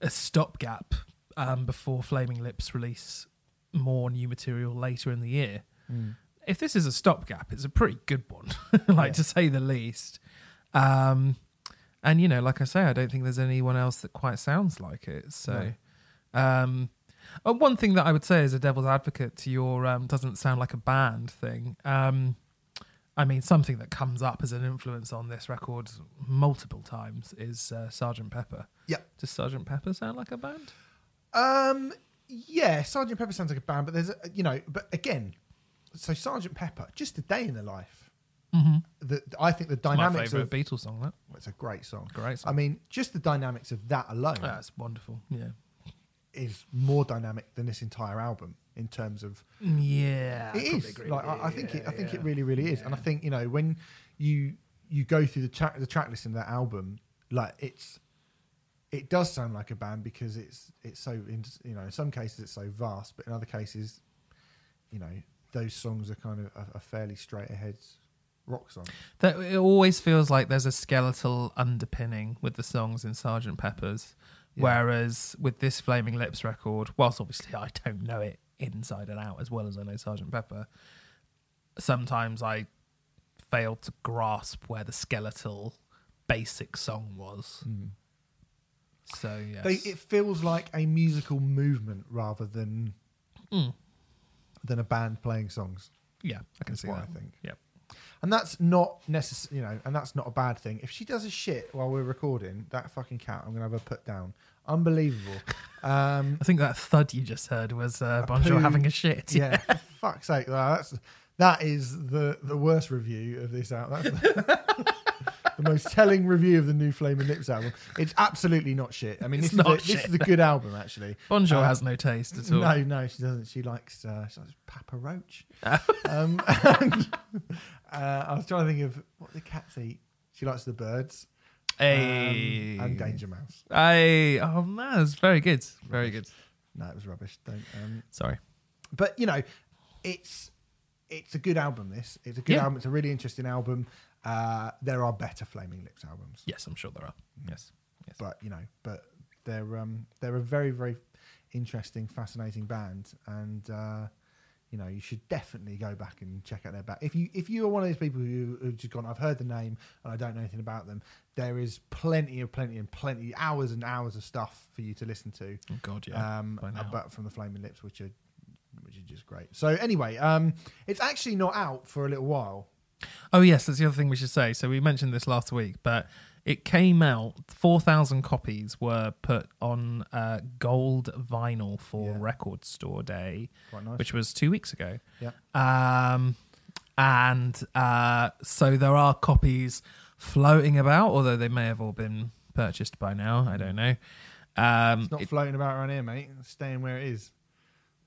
a stopgap um, before Flaming Lips release more new material later in the year. Mm. If this is a stopgap, it's a pretty good one, like Yeah. to say the least. Um, and you know, like I say, I don't think there's anyone else that quite sounds like it. So, um, uh, one thing that I would say as a devil's advocate to your um, doesn't sound like a band thing. Um, I mean, something that comes up as an influence on this record multiple times is uh, Sergeant Pepper. Yep. Does Sergeant Pepper sound like a band? Um, yeah, Sergeant Pepper sounds like a band, but there's a, you know, but again, so Sergeant Pepper, just a day in the life. Mm-hmm. The, I think the dynamics of Beatles song. That well, it's a great song. great. Song. I mean, just the dynamics of that alone That's wonderful. Yeah. Is more dynamic than this entire album in terms of mm, Yeah. it is. like I, I think it I think it really really is. And I think you know when you you go through the track the track list in that album like it's it does sound like a band because it's it's so in, you know in some cases it's so vast but in other cases you know those songs are kind of a, a fairly straight ahead rock song. That it always feels like there's a skeletal underpinning with the songs in Sergeant Pepper's, Yeah. whereas with this Flaming Lips record, whilst obviously I don't know it inside and out as well as I know Sergeant Pepper, sometimes I failed to grasp where the skeletal basic song was. So yes, They, it feels like a musical movement rather than Mm. than a band playing songs. yeah, I can That's see what that. I think. Yep. And that's not necessary, you know, and that's not a bad thing. If she does a shit while we're recording, that fucking cat, I'm gonna have her put down. Unbelievable. Um, I think that thud you just heard was uh, Bonjour poo. having a shit. yeah, for fuck's sake, that's that is the the worst review of this out. That's the, the most telling review of the new Flaming Lips album. It's absolutely not shit. I mean, It's this is, a, not this is a good album actually. Bonjour Uh, has no taste at all. No, no, she doesn't. She likes uh, she likes Papa Roach. um, and, uh, I was trying to think of what the cats eat. She likes the birds Hey. um, and Danger Mouse. Hey, oh man, it's very good. Very good. No, it was rubbish. Don't. Um, Sorry. but you know, it's it's a good album. This it's a good Yeah. album. It's a really interesting album. Uh, there are better Flaming Lips albums, Yes, I'm sure there are. Yes. Yes. but you know, but they're um, they're a very very interesting, fascinating band, and uh, you know you should definitely go back and check out their back. If you if you are one of those people who who've just gone, I've heard the name and I don't know anything about them. There is plenty of plenty and plenty hours and hours of stuff for you to listen to. Oh God, yeah. um, but from the Flaming Lips, which are which is just great. So anyway, um, it's actually not out for a little while. Oh yes, that's the other thing we should say. So we mentioned this last week, but it came out. Four thousand copies were put on uh, gold vinyl for Yeah. Record Store Day, Quite nice. which was two weeks ago. Yeah. Um, and uh, so there are copies floating about, although they may have all been purchased by now. I don't know. Um, it's not floating about around here, mate. It's staying where it is.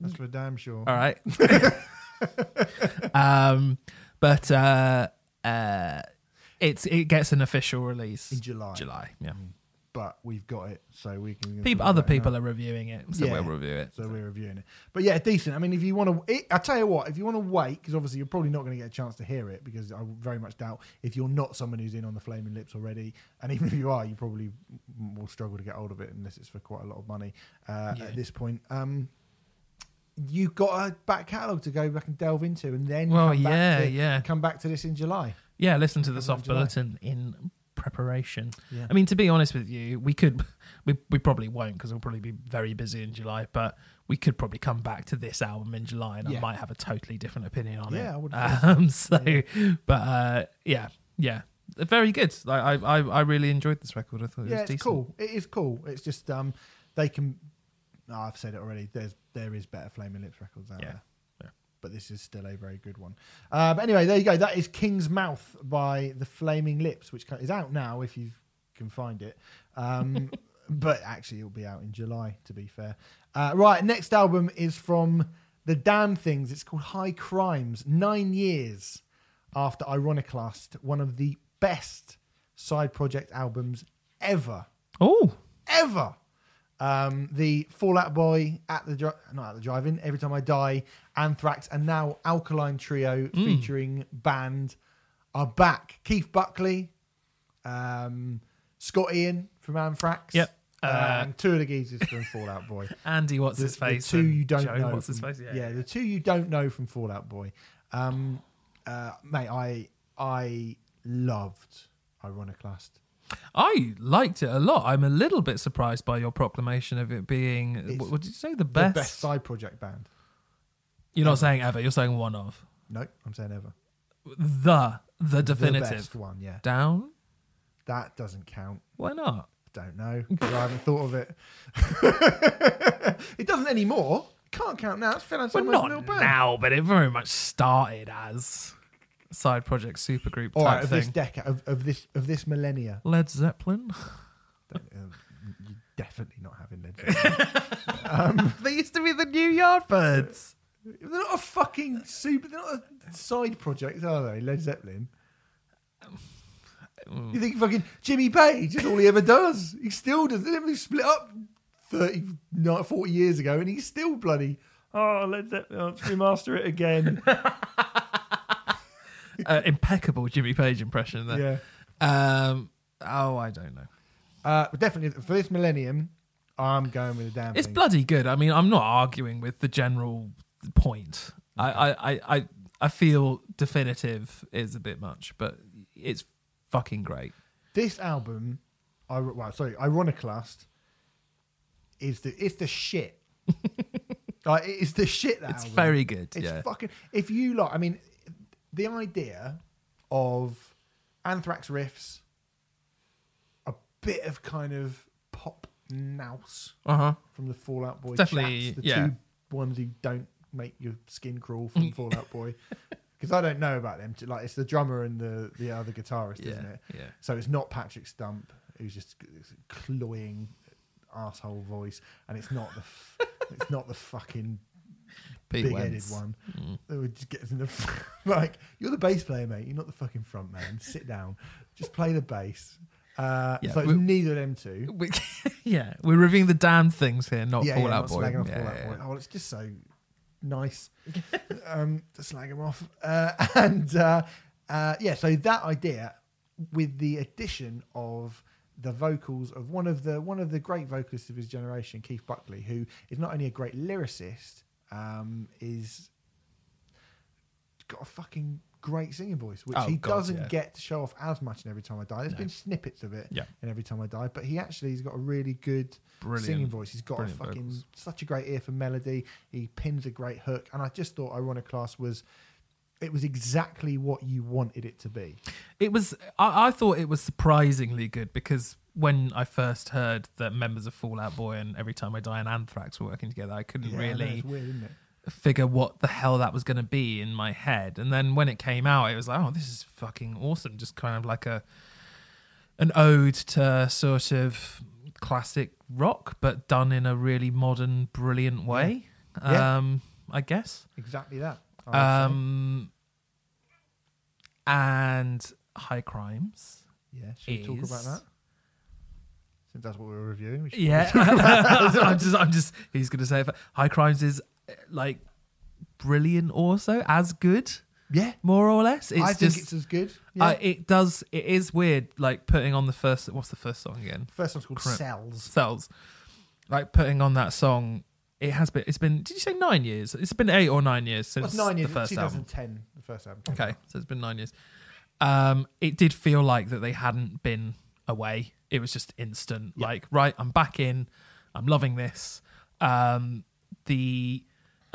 That's for damn sure. All right. um, but uh, uh, it's it gets an official release In July. July, yeah. But we've got it, so we can. People, other people now. are reviewing it, so Yeah. we'll review it. So we're reviewing it. But yeah, decent. I mean, if you want to, I tell you what, if you want to wait, because obviously you're probably not going to get a chance to hear it, because I very much doubt if you're not someone who's in on the Flaming Lips already, and even if you are, you probably will struggle to get hold of it unless it's for quite a lot of money uh, Yeah. at this point. Um, you got a back catalogue to go back and delve into, and then Well, come back yeah, to, yeah. come back to this in July. Yeah, listen to the soft July. bulletin in preparation. Yeah. I mean, to be honest with you, we could, we, we probably won't because we'll probably be very busy in July, but we could probably come back to this album in July and Yeah. I might have a totally different opinion on it. Yeah, I would Um, so, but uh, yeah, yeah, very good. Like, I, I, I really enjoyed this record. I thought it yeah, was it's decent. cool. It is cool. It's just um, they can. I've said it already. There's there is better Flaming Lips records out Yeah, there. yeah. But this is still a very good one. Uh, but anyway, there you go. That is King's Mouth by the Flaming Lips, which is out now if you can find it. Um, but actually, it'll be out in July. To be fair, uh, right. Next album is from the Damn Things. It's called High Crimes. Nine years after Ironiclast, one of the best side project albums ever, Oh, ever. Um, the Fallout Boy at the dri- not at the drive-in. Every time I die, Anthrax, and now Alkaline Trio Hmm. featuring band are back. Keith Buckley, um, Scott Ian from Anthrax. Yep. uh, Uh, and two of the geezers from Fallout Boy. Andy, what's The- his face? The two you don't Joe, know. What's his from- face? Yeah, the two you don't know from Fallout Boy. Um, uh, mate, I I loved Ironiclast. I liked it a lot. I'm a little bit surprised by your proclamation of it being. It's What, what did you say? The The best. best side project band. You're not saying ever. You're saying one of No, I'm saying ever. the the definitive. The best one, yeah. Down. That doesn't count. Why not? I Don't know I haven't thought of it. it doesn't anymore. Can't count now. It's Phil Well, not now, but it very much started as side project supergroup type right, of thing. this decade, of, of this of this millennia. Led Zeppelin. Don't, uh, you're definitely not having Led Zeppelin. they used to be the New Yardbirds. they're not a fucking super. They're not a side project, are they? Led Zeppelin. You think fucking Jimmy Page is all he ever does? He still does. They split up 30, no, 40 years ago, and he's still bloody Oh, let's, let's remaster it again. Uh, impeccable Jimmy Page impression there. yeah. Um, oh, I don't know. Uh, but definitely for this millennium, I'm going with the damn It's thing. bloody good. I mean, I'm not arguing with the general point. I, I, I, I, I feel definitive is a bit much, but it's fucking great. This album, I well, sorry, Ironiclast, is the it's the shit. like it is the shit. That It's album. very good. It's yeah. fucking. If you like, I mean, the idea of Anthrax riffs, a bit of kind of pop nouse Uh huh. from the Fallout Boy. Definitely, chats, the yeah. two ones who don't make your skin crawl from Fallout Boy. Because I don't know about them. Like it's the drummer and the the other guitarist, Yeah. isn't it? Yeah. So it's not Patrick Stump who's just cloying asshole voice, and it's not the f- it's not the fucking big headed Wentz. one Mm. that would just get us in the like you're the bass player, mate. You're not the fucking front man. Sit down, just play the bass. Uh, Yeah, so we- neither of them two. We, yeah, we're reviewing the damn things here, not yeah, yeah, Fallout not Boy. slagging off Yeah, Fallout yeah, Boy. Oh, well, it's just so nice um, to slag him off. Uh, and uh, uh, yeah, so that idea with the addition of the vocals of one of the one of the great vocalists of his generation, Keith Buckley, who is not only a great lyricist, um, is got a fucking great singing voice, which Oh, he God, doesn't yeah. get to show off as much in Every Time I Die. There's No. been snippets of it Yeah. in Every Time I Die, but he actually has got a really good Brilliant. singing voice. He's got a fucking vocals. such a great ear for melody. He pins a great hook, and I just thought Ironiclast was it was exactly what you wanted it to be. It was. I, I thought it was surprisingly good because when I first heard that members of Fallout Boy and Every Time I Die and Anthrax were working together, I couldn't Yeah, really weird, figure what the hell that was going to be in my head. And then when it came out, it was like, oh, this is fucking awesome. Just kind of like a an ode to sort of classic rock, but done in a really modern, brilliant way. Yeah. Um, I guess. Exactly that. I would say. Um, and High Crimes. yeah, should we talk about that? Since that's what we were reviewing. We Yeah, I'm just, I'm just. He's gonna say it. High Crimes is uh, like brilliant, also as good, yeah. more or less. It's I think just, it's as good. Yeah. uh, it does. It is weird, like putting on the first. What's the first song again? First one's called Cells. Cells. Like putting on that song. It has been. It's been. Did you say nine years? It's been eight or nine years since Well, nine years. the first album. 2010, the first album. Okay, out. so it's been nine years. Um, it did feel like that they hadn't been away. It was just instant. Like, right, I'm back in. I'm loving this. Um, the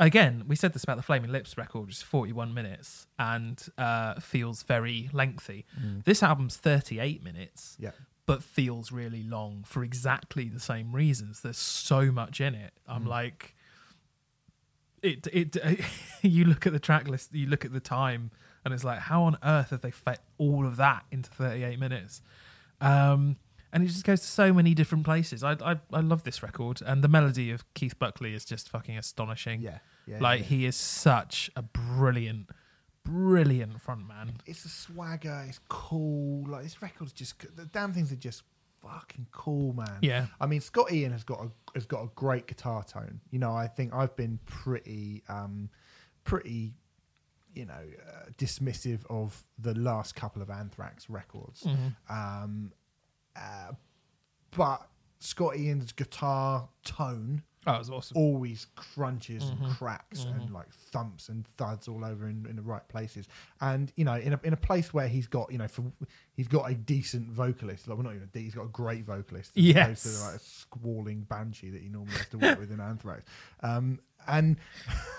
again, we said this about the Flaming Lips record, which is 41 minutes and uh, feels very lengthy. This album's 38 minutes, Yeah. but feels really long for exactly the same reasons. There's so much in it. I'm like, it it you look at the track list, you look at the time, and it's like, how on earth have they fit all of that into 38 minutes? Um, and it just goes to so many different places. I, I I love this record, and the melody of Keith Buckley is just fucking astonishing. Yeah. yeah like yeah. he is such a brilliant, brilliant frontman. it's a swagger. It's cool. Like this record's just the damn things are just fucking cool, man. Yeah. I mean, Scott Ian has got a has got a great guitar tone. You know, I think I've been pretty um pretty you know uh, dismissive of the last couple of Anthrax records. Mm-hmm. Um, uh, but Scott Ian's guitar tone Oh, it was awesome. always crunches Mm-hmm. and cracks and like thumps and thuds all over in, in the right places. And you know, in a in a place where he's got you know, for he's got a decent vocalist. Like, well, not even a he's got a great vocalist. As Yes. opposed to like a squalling banshee that he normally has to work with in Anthrax. Um, and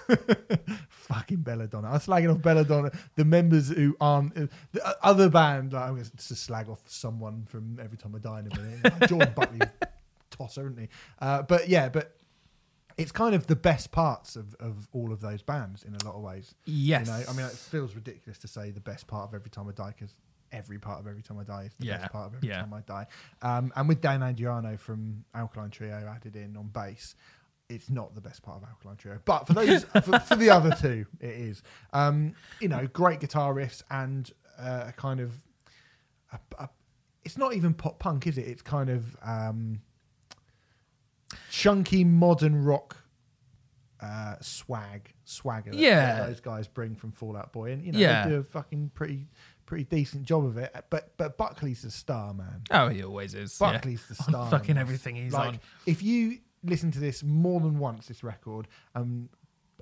fucking Belladonna. I'm slagging off Belladonna. The members who aren't uh, the uh, other band. Like, I'm going to slag off someone from Every Time I Die in a minute. Like, Jordan Buckley tosser, isn't he? Uh, but yeah, but it's kind of the best parts of, of all of those bands in a lot of ways. Yes. You know, I mean, it feels ridiculous to say the best part of Every Time I Die because every part of Every Time I Die is the Yeah, best part of Every yeah. Time I Die. Um, and with Dan Andriano from Alkaline Trio added in on bass, it's not the best part of Alkaline Trio. But for those, for, for the other two, it is. Um, you know, great guitar riffs and uh, a kind of. A, a, it's not even pop punk, is it? It's kind of um, chunky modern rock uh, swag, swagger. that- Yeah. that those guys bring from Fallout Boy, and you know Yeah. they do a fucking pretty pretty decent job of it. But but Buckley's the star, man. Oh, he always is. yeah. Buckley's the On star. fucking on this. everything he's like, on. If you listen to this more than once, this record, um,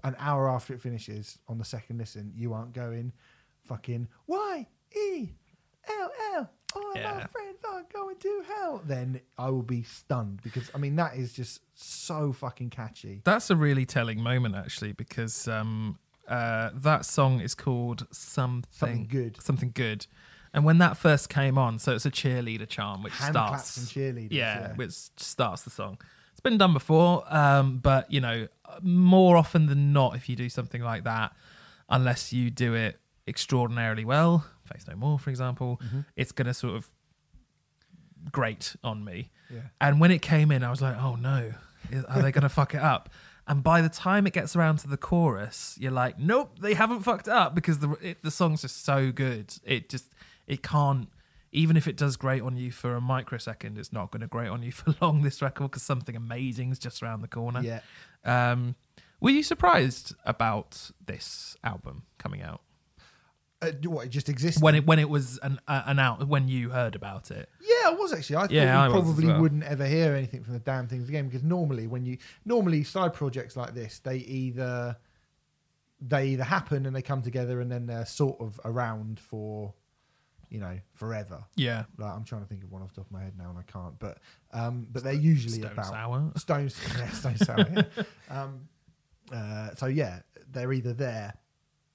an hour after it finishes on the second listen, you aren't going fucking Y E L L. All my Yeah. friends are going to hell. Then I will be stunned because I mean that is just so fucking catchy. That's a really telling moment, actually, because um, uh, that song is called something, Something Good. Something good. And when that first came on, so it's a cheerleader charm, which Hand starts claps and cheerleaders. yeah, Yeah, which starts the song. It's been done before, um, but you know, more often than not, if you do something like that, unless you do it extraordinarily well, Faith No More, for example, Mm-hmm. it's going to sort of grate on me. Yeah. And when it came in, I was like, oh no, are they going to fuck it up? And by the time it gets around to the chorus, you're like, nope, they haven't fucked up because the it, the song's just so good. It just it can't. Even if it does great on you for a microsecond, it's not going to grate on you for long. This record because something amazing is just around the corner. yeah. Um, were you surprised about this album coming out Uh, what it just existed when it when it was an uh, an out when you heard about it? Yeah, I was actually. I thought Yeah, I we was as probably well. wouldn't ever hear anything from the damn things again because normally when you normally side projects like this, they either they either happen and they come together and then they're sort of around for you know forever. Yeah, Like I'm trying to think of one off the top of my head now and I can't, but um, but they're usually Stone about Sour. Stones, yeah, Stone Sour. yeah. Um, uh, so yeah, they're either there,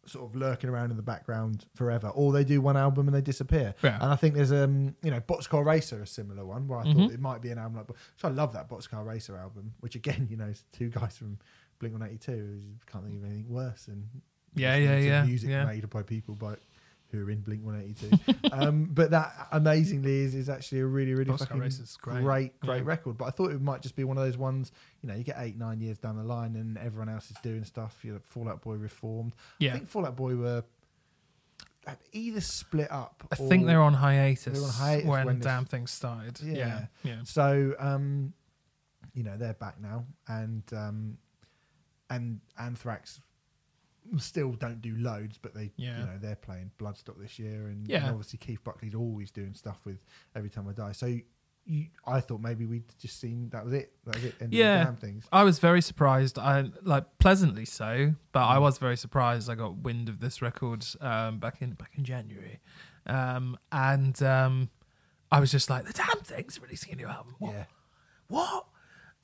sort of lurking around in the background forever, or they do one album and they disappear. Yeah. And I think there's um, you know, Boxcar Racer, a similar one where I Mhm. thought it might be an album like. So I love that Boxcar Racer album, which again, you know, is two guys from Blink 182. Can't think of anything worse than Yeah, yeah, yeah, Music yeah. made by people by who are in Blink 182. um, but that amazingly is, is actually a really, really Boxcar fucking Racer's great. great, great Yeah. record. But I thought it might just be one of those ones, you know, you get eight, nine years down the line and everyone else is doing stuff. You know, Fallout Boy reformed. Yeah. I yeah. think Fallout Boy were either split up. I think they're on hiatus, They're on hiatus when, when damn things started. Yeah. Yeah, yeah. So, um, you know, they're back now, and um, and Anthrax still don't do loads, but they, Yeah. you know, they're playing Bloodstock this year, and, and obviously Keith Buckley's always doing stuff with Every Time I Die. So, you, I thought maybe we'd just seen that was it. That was it. End Yeah. of the damn things. I was very surprised. I like pleasantly so, but Mm. I was very surprised. I got wind of this record um, back in back in January, um, and um, I was just like, "The damn thing's releasing a new album." What? Yeah. What?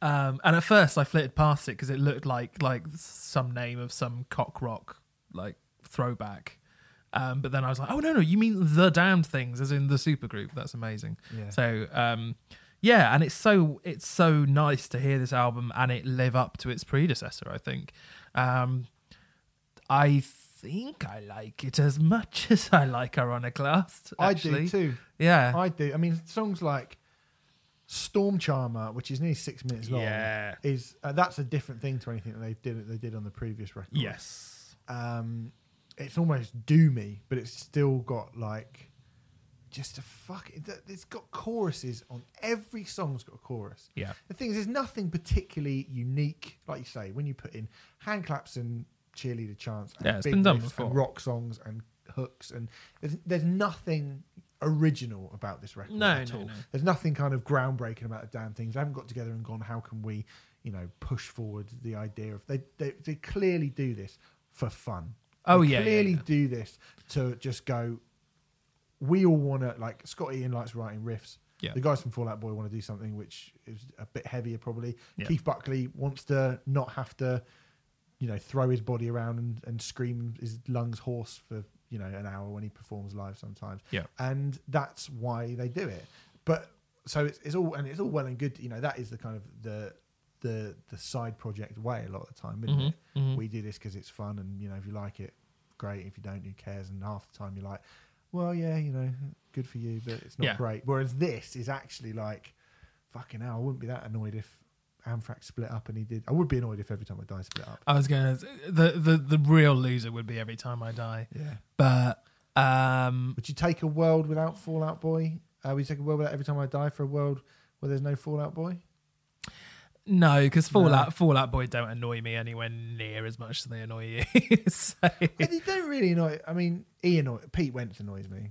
Um, and at first, I flitted past it because it looked like like some name of some cock rock like throwback. Um, but then I was like, "Oh no, no, you mean the damned things, as in the supergroup? That's amazing." Yeah. So um, yeah, and it's so it's so nice to hear this album and it live up to its predecessor. I think. Um, I think I like it as much as I like Ironiclast. I Actually. do too. Yeah. I do. I mean, songs like Storm Charmer, which is nearly six minutes long, Yeah. is uh, that's a different thing to anything that they did they did on the previous record. yes. um, it's almost doomy, but it's still got like just a fuck. it- It's got choruses on every song's got a chorus. Yeah. The thing is, there's nothing particularly unique, like you say, when you put in hand claps and cheerleader chants, and Yeah, it's big been done before. rock songs and hooks, and there's, there's nothing original about this record No, at no, all. no. There's nothing kind of groundbreaking about the damn things. They haven't got together and gone, how can we, you know, push forward the idea of they they, they clearly do this for fun. Oh, They yeah, yeah, clearly yeah. do this to just go. We all want to like Scott Ian likes writing riffs. Yeah. The guys from Fallout Boy want to do something which is a bit heavier, probably. Yeah. Keith Buckley wants to not have to, you know, throw his body around and, and scream his lungs hoarse for you know an hour when he performs live sometimes. Yeah. and that's why they do it. But so it's, it's all and it's all well and good. You know, that is the kind of the the the side project way a lot of the time, isn't Mhm, it? mhm. We do this because it's fun, and you know, if you like it, great. If you don't, who cares? And half the time, you're like, well, yeah, you know, good for you, but it's not Yeah. great. Whereas this is actually like, fucking hell, I wouldn't be that annoyed if Anthrax split up and he did. I would be annoyed if every time I die split up. I was gonna the the the real loser would be every time I die, Yeah. but um, Would you take a world without Fallout Boy? Uh, would you take a world without every time I die for a world where there's no Fallout Boy? No, because Fallout Fallout Boy don't annoy me anywhere near as much as they annoy you. so, they don't really annoy. I mean, he annoy Pete Wentz annoys me.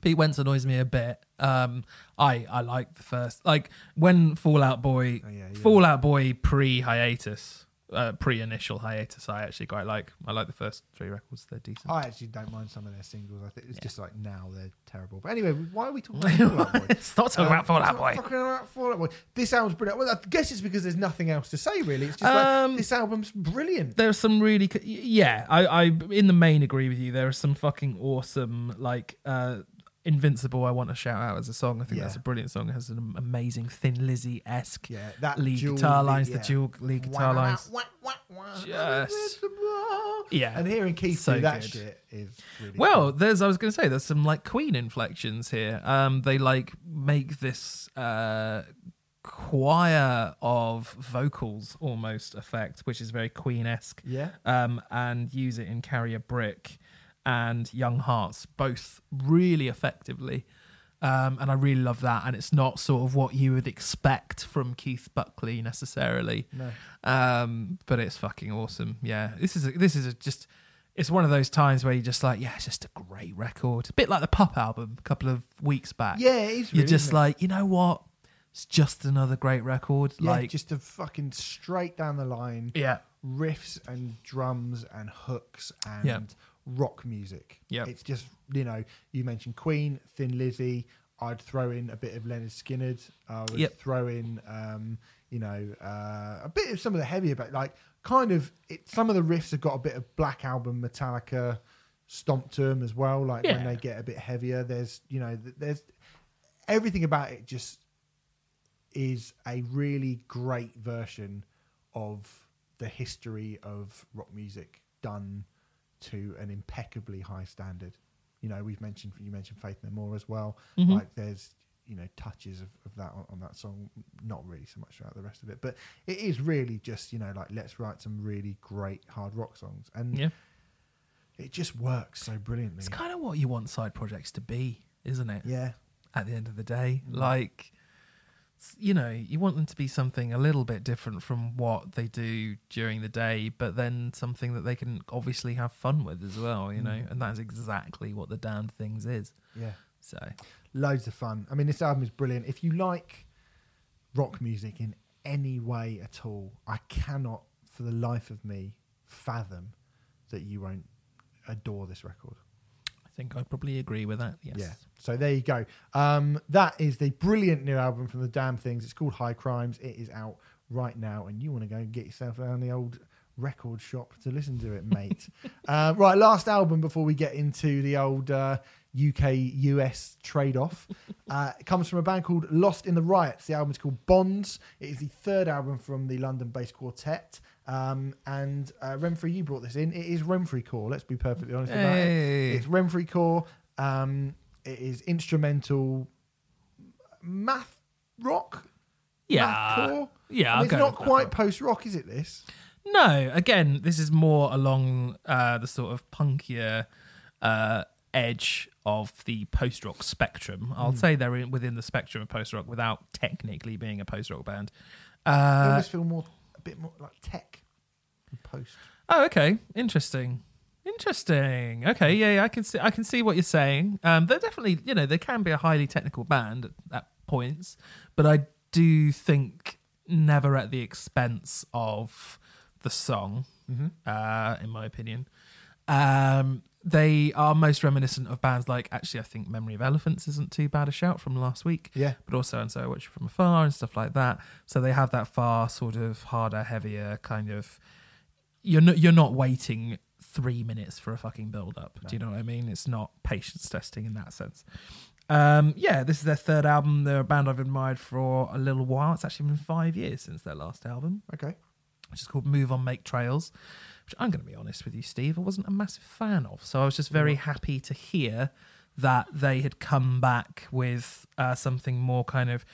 Pete Wentz annoys me a bit. Um, I I like the first like when Fallout Boy Oh, yeah, yeah. Fallout Boy pre hiatus. Uh, pre-initial hiatus, I actually quite like. I like the first three records; they're decent. I actually don't mind some of their singles. I think it's just like now they're terrible. But anyway, why are we talking about Fallout Boy? Stop talking Um, about Fallout Boy. Talking about Fallout Boy. This album's brilliant. Well, I guess it's because there's nothing else to say really. It's just Um, like this album's brilliant. There's some really, co- yeah. I, I, in the main, agree with you. There are some fucking awesome, like, uh, Invincible. I want to shout out as a song. I think Yeah. that's a brilliant song. It has an amazing Thin Lizzy esque Yeah, that lead dual guitar lines. yeah. The dual lead guitar lines. Just- Yeah. And hearing Keith So do that good. shit is really Well, cool. there's I was going to say there's some like Queen inflections here. Um, they like make this uh choir of vocals almost effect, which is very Queen esque. Yeah. Um, and use it in Carry a Brick and Young Hearts both really effectively. Um, and I really love that. And it's not sort of what you would expect from Keith Buckley necessarily. No. Um, but it's fucking awesome. Yeah, this is a, this is a just. It's one of those times where you're just like, yeah, it's just a great record. A bit like the Pop album a couple of weeks back. Yeah, it is. you're just like, you know what? It's just another great record. yeah, like, just a fucking straight down the line yeah, riffs and drums and hooks and Yeah. Rock music. Yeah. It's just, you know, you mentioned Queen, Thin Lizzy. I'd throw in a bit of Lynyrd Skynyrd. I would Yep. throw in, um, you know, uh, a bit of some of the heavier, but like kind of, it, some of the riffs have got a bit of Black Album Metallica stomp to them as well. Like when they get a bit heavier, there's, you know, there's everything about it just is a really great version of the history of rock music done to an impeccably high standard. You know, we've mentioned you mentioned Faith No More as well. Mhm. Like there's you know touches of, of that on, on that song, not really so much throughout the rest of it, but it is really just you know like let's write some really great hard rock songs, and yeah. it just works so brilliantly. It's kind of what you want side projects to be, isn't it? yeah, At the end of the day, Mm. like, you know, you want them to be something a little bit different from what they do during the day, but then something that they can obviously have fun with as well. You know, Mm. and that's exactly what the damned things is. yeah. So loads of fun. I mean, this album is brilliant. If you like rock music in any way at all, I cannot, for the life of me, fathom that you won't adore this record. I think I'd probably agree with that. Yes. Yeah. So there you go. Um, that is the brilliant new album from the Damn Things. It's called High Crimes. It is out right now, and you want to go and get yourself down the old record shop to listen to it, mate. uh, right, last album before we get into the old uh, UK US trade off. Uh, it comes from a band called Lost in the Riots. The album is called Bonds. It is the third album from the London based quartet. Um, and uh, Renfrey, you brought this in. It is Renfrey Core. Let's be perfectly honest about it. Hey. It's Renfrey Core. Um, it is instrumental math rock. Yeah. Mathcore? Yeah. I it's not quite post rock, is it? This. No, again, this is more along uh, the sort of punkier uh, edge of the post rock spectrum. I'll Hmm. say they're in, within the spectrum of post rock without technically being a post rock band. I Uh, almost feel more bit more like tech post. oh, okay, interesting, interesting. Okay, yeah, yeah, I can see, I can see what you're saying. Um, they're definitely, you know, they can be a highly technical band at, at points, but I do think never at the expense of the song. Mm-hmm. uh, in my opinion. Um, they are most reminiscent of bands like, actually, I think Memory of Elephants isn't too bad a shout from last week, Yeah. but also And So I Watch You From Afar and stuff like that. So they have that far sort of harder, heavier kind of. You're not, you're not waiting three minutes for a fucking build up. Do you know what I mean? It's not patience testing in that sense. Um, yeah, this is their third album. They're a band I've admired for a little while. It's actually been five years since their last album Okay. which is called Move On Make Trails, which I'm going to be honest with you, Steve, I wasn't a massive fan of. So I was just very happy to hear that they had come back with uh, something more kind of.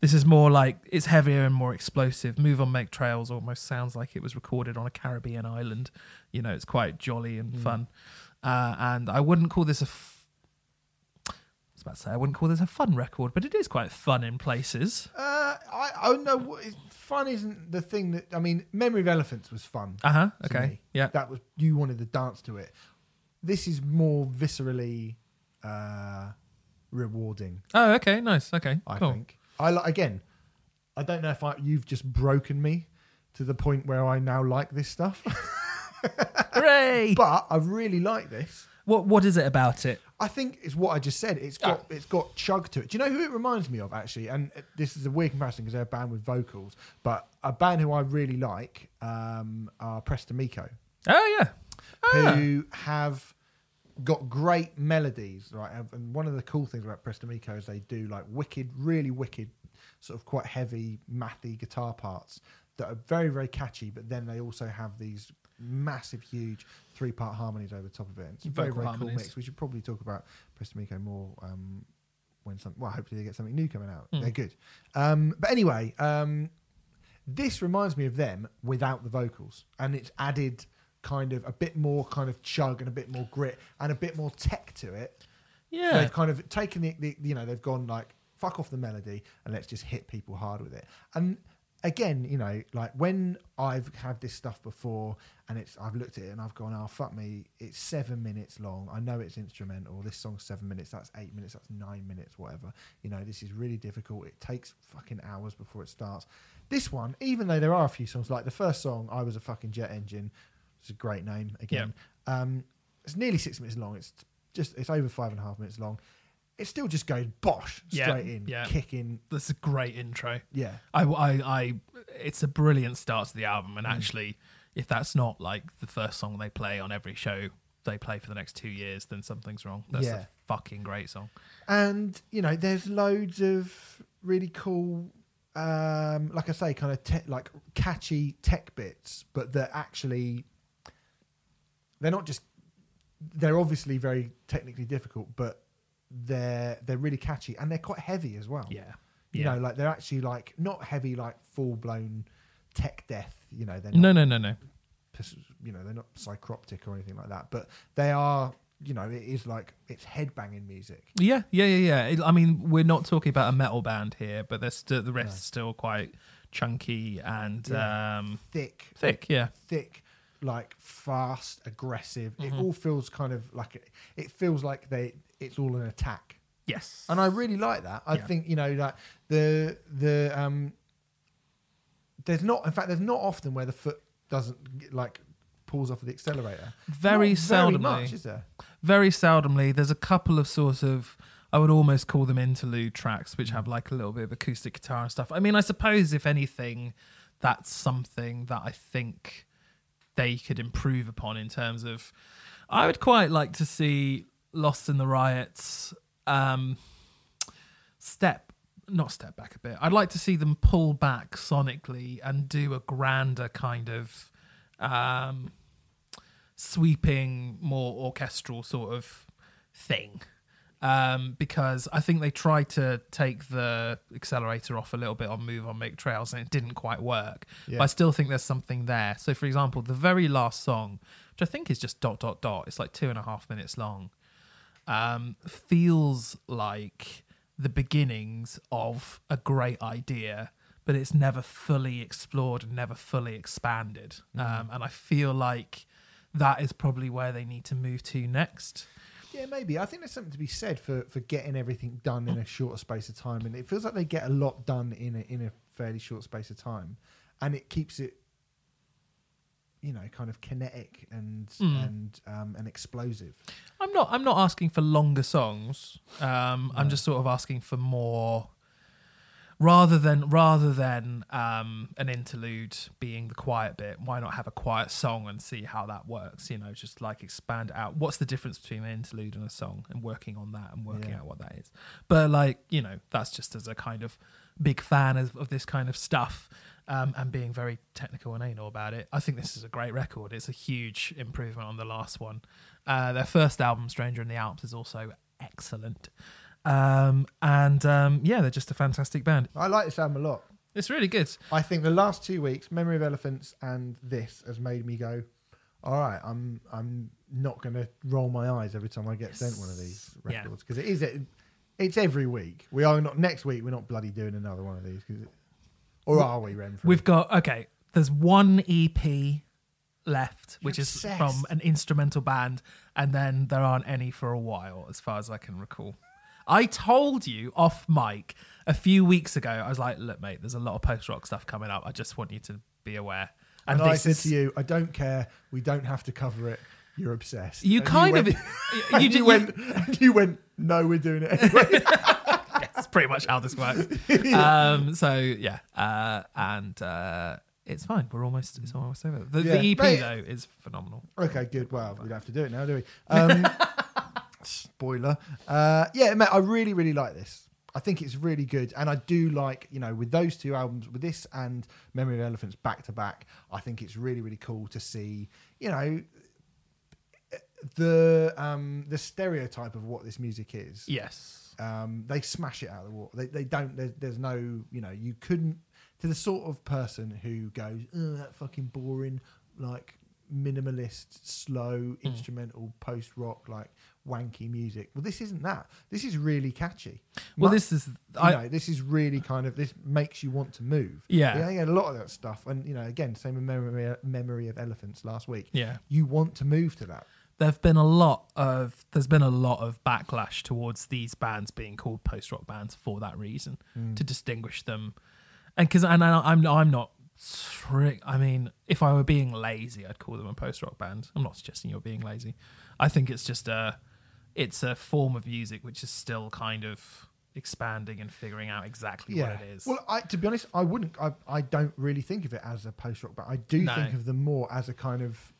This is more like it's heavier and more explosive. Move On Make Trails almost sounds like it was recorded on a Caribbean island. You know, it's quite jolly and fun. Uh, and I wouldn't call this a. F- I was about to say I wouldn't call this a fun record, but it is quite fun in places. Uh, I I don't know fun isn't the thing that I mean. Memory of Elephants was fun. Uh huh. Okay. me. Yeah. that was you wanted to dance to it. This is more viscerally uh, rewarding. Oh, okay. Nice. Okay. I cool. think. I li- again. I don't know if I, you've just broken me to the point where I now like this stuff, Hooray! but I really like this. What What is it about it? I think it's what I just said. It's got it's got chug to it. Do you know who it reminds me of actually? And this is a weird comparison because they're a band with vocals, but a band who I really like um, are Press to Meco, Oh yeah. Ah. who have got great melodies, right? And one of the cool things about Press to Meco is they do like wicked, really wicked, sort of quite heavy, mathy guitar parts that are very, very catchy. But then they also have these massive, huge three-part harmonies over the top of it. It's a very, very cool mix. We should probably talk about Press to Meco more um, when some. Well, hopefully they get something new coming out. Mm. They're good. Um, but anyway, um, this reminds me of them without the vocals, and it's added kind of a bit more kind of chug and a bit more grit and a bit more tech to it. Yeah. They've kind of taken the, the you know they've gone like fuck off the melody and let's just hit people hard with it. And again, you know, like when I've had this stuff before and it's I've looked at it and I've gone, oh fuck me, it's seven minutes long. I know it's instrumental. This song's seven minutes. That's eight minutes. That's nine minutes. Whatever. You know, this is really difficult. It takes fucking hours before it starts. This one, even though there are a few songs like the first song, I was a fucking jet engine. It's a great name again. Um, it's nearly six minutes long. It's just it's over five and a half minutes long. It still just goes bosh Yeah, straight in, yeah. kicking. That's a great intro. Yeah, I, I, I, it's a brilliant start to the album, Mm. and actually, if that's not like the first song they play on every show they play for the next two years, then something's wrong. That's Yeah. a fucking great song. and you know, there's loads of really cool, um, like I say, kind of te- like catchy tech bits, but they're actually they're not just they're obviously very technically difficult, but they're they're really catchy and they're quite heavy as well. Yeah, You yeah. know, like they're actually like not heavy, like full blown tech death. You know, they're no, not no, no, no. you know they're not Psycroptic or anything like that but they are you know it is like it's headbanging music Yeah, yeah, yeah, yeah. It- I mean, we're not talking about a metal band here, but there's still the rest No. is still quite chunky and Yeah. um, thick thick. Yeah, thick like fast aggressive Mm-hmm. it all feels kind of like it, it feels like they it's all an attack yes, and i really like that i Yeah. think you know like the the um there's not in fact there's not often where the foot doesn't like pulls off of the accelerator very Not seldomly. much is there very seldomly. There's a couple of sort of I would almost call them interlude tracks, which have like a little bit of acoustic guitar and stuff. I mean, I suppose if anything, that's something that I think they could improve upon in terms of. I would quite like to see Lost in the Riots um, step, not step back a bit. I'd like to see them pull back sonically and do a grander kind of. Um, sweeping, more orchestral sort of thing. Um, because I think they tried to take the accelerator off a little bit on Move on Make Trails and it didn't quite work. Yeah. But I still think there's something there. So, for example, the very last song, which I think is just dot dot dot, it's like two and a half minutes long, um, feels like the beginnings of a great idea, but it's never fully explored and never fully expanded. Um, and I feel like that is probably where they need to move to next. Yeah, maybe. I think there's something to be said for for getting everything done in a shorter space of time, and it feels like they get a lot done in a in a fairly short space of time, and it keeps it, you know, kind of kinetic and Mm. and um, and explosive. I'm not. I'm not asking for longer songs. Um, I'm just sort of asking for more, rather than rather than um, an interlude being the quiet bit. Why not have a quiet song and see how that works? You know, just like expand out. What's the difference between an interlude and a song, and working on that and working Yeah. out what that is. But like you know, that's just as a kind of big fan of, of this kind of stuff. Um, and being very technical and anal about it, I think this is a great record. It's a huge improvement on the last one. Uh, their first album, Stranger in the Alps, is also excellent. Um, and um, yeah, they're just a fantastic band. I like this album a lot. It's really good. I think the last two weeks, Memory of Elephants and this has made me go, all right, I'm I'm not going to roll my eyes every time I get sent one of these records because it is it, it's every week. We are not next week. We're not bloody doing another one of these because Or are we, Renfrew? We've got okay. There's one EP left, which is obsessed. from an instrumental band, and then there aren't any for a while, as far as I can recall. I told you off mic a few weeks ago. I was like, "Look, mate, there's a lot of post rock stuff coming up. I just want you to be aware." and I said is- to you, I don't care. We don't have to cover it. You're obsessed. You And kind went- of you, you, you- went. you went. No, we're doing it anyway. That's pretty much how this works. um, so yeah, uh, and uh, it's fine. We're almost it's almost over. The, Yeah. the EP though is phenomenal. okay, good. Well, we don't have to do it now, do we? Um, spoiler. Uh, yeah, mate, I really, really like this. I think it's really good, and I do like you know with those two albums, with this and Memory of Elephants back to back. I think it's really, really cool to see you know the um, the stereotype of what this music is. Yes. Um, they smash it out of the water. They, they don't. There's, there's no. You know, you couldn't. To the sort of person who goes, oh, that fucking boring, like minimalist, slow, instrumental, post rock, like wanky music. Well, this isn't that. This is really catchy. Well, Mu- this is you I, know, this is really kind of this makes you want to move. Yeah. yeah, yeah, a lot of that stuff, and you know, again, same memory, memory of elephants last week. yeah. You want to move to that. There've been a lot of there's been a lot of backlash towards these bands being called post rock bands for that reason Mm. to distinguish them, and because and I, I'm I'm not strict. I mean, if I were being lazy, I'd call them a post rock band. I'm not suggesting you're being lazy. I think it's just a it's a form of music which is still kind of expanding and figuring out exactly what it is. Well, I, to be honest, I wouldn't. I, I don't really think of it as a post rock band. I do No. think of them more as a kind of.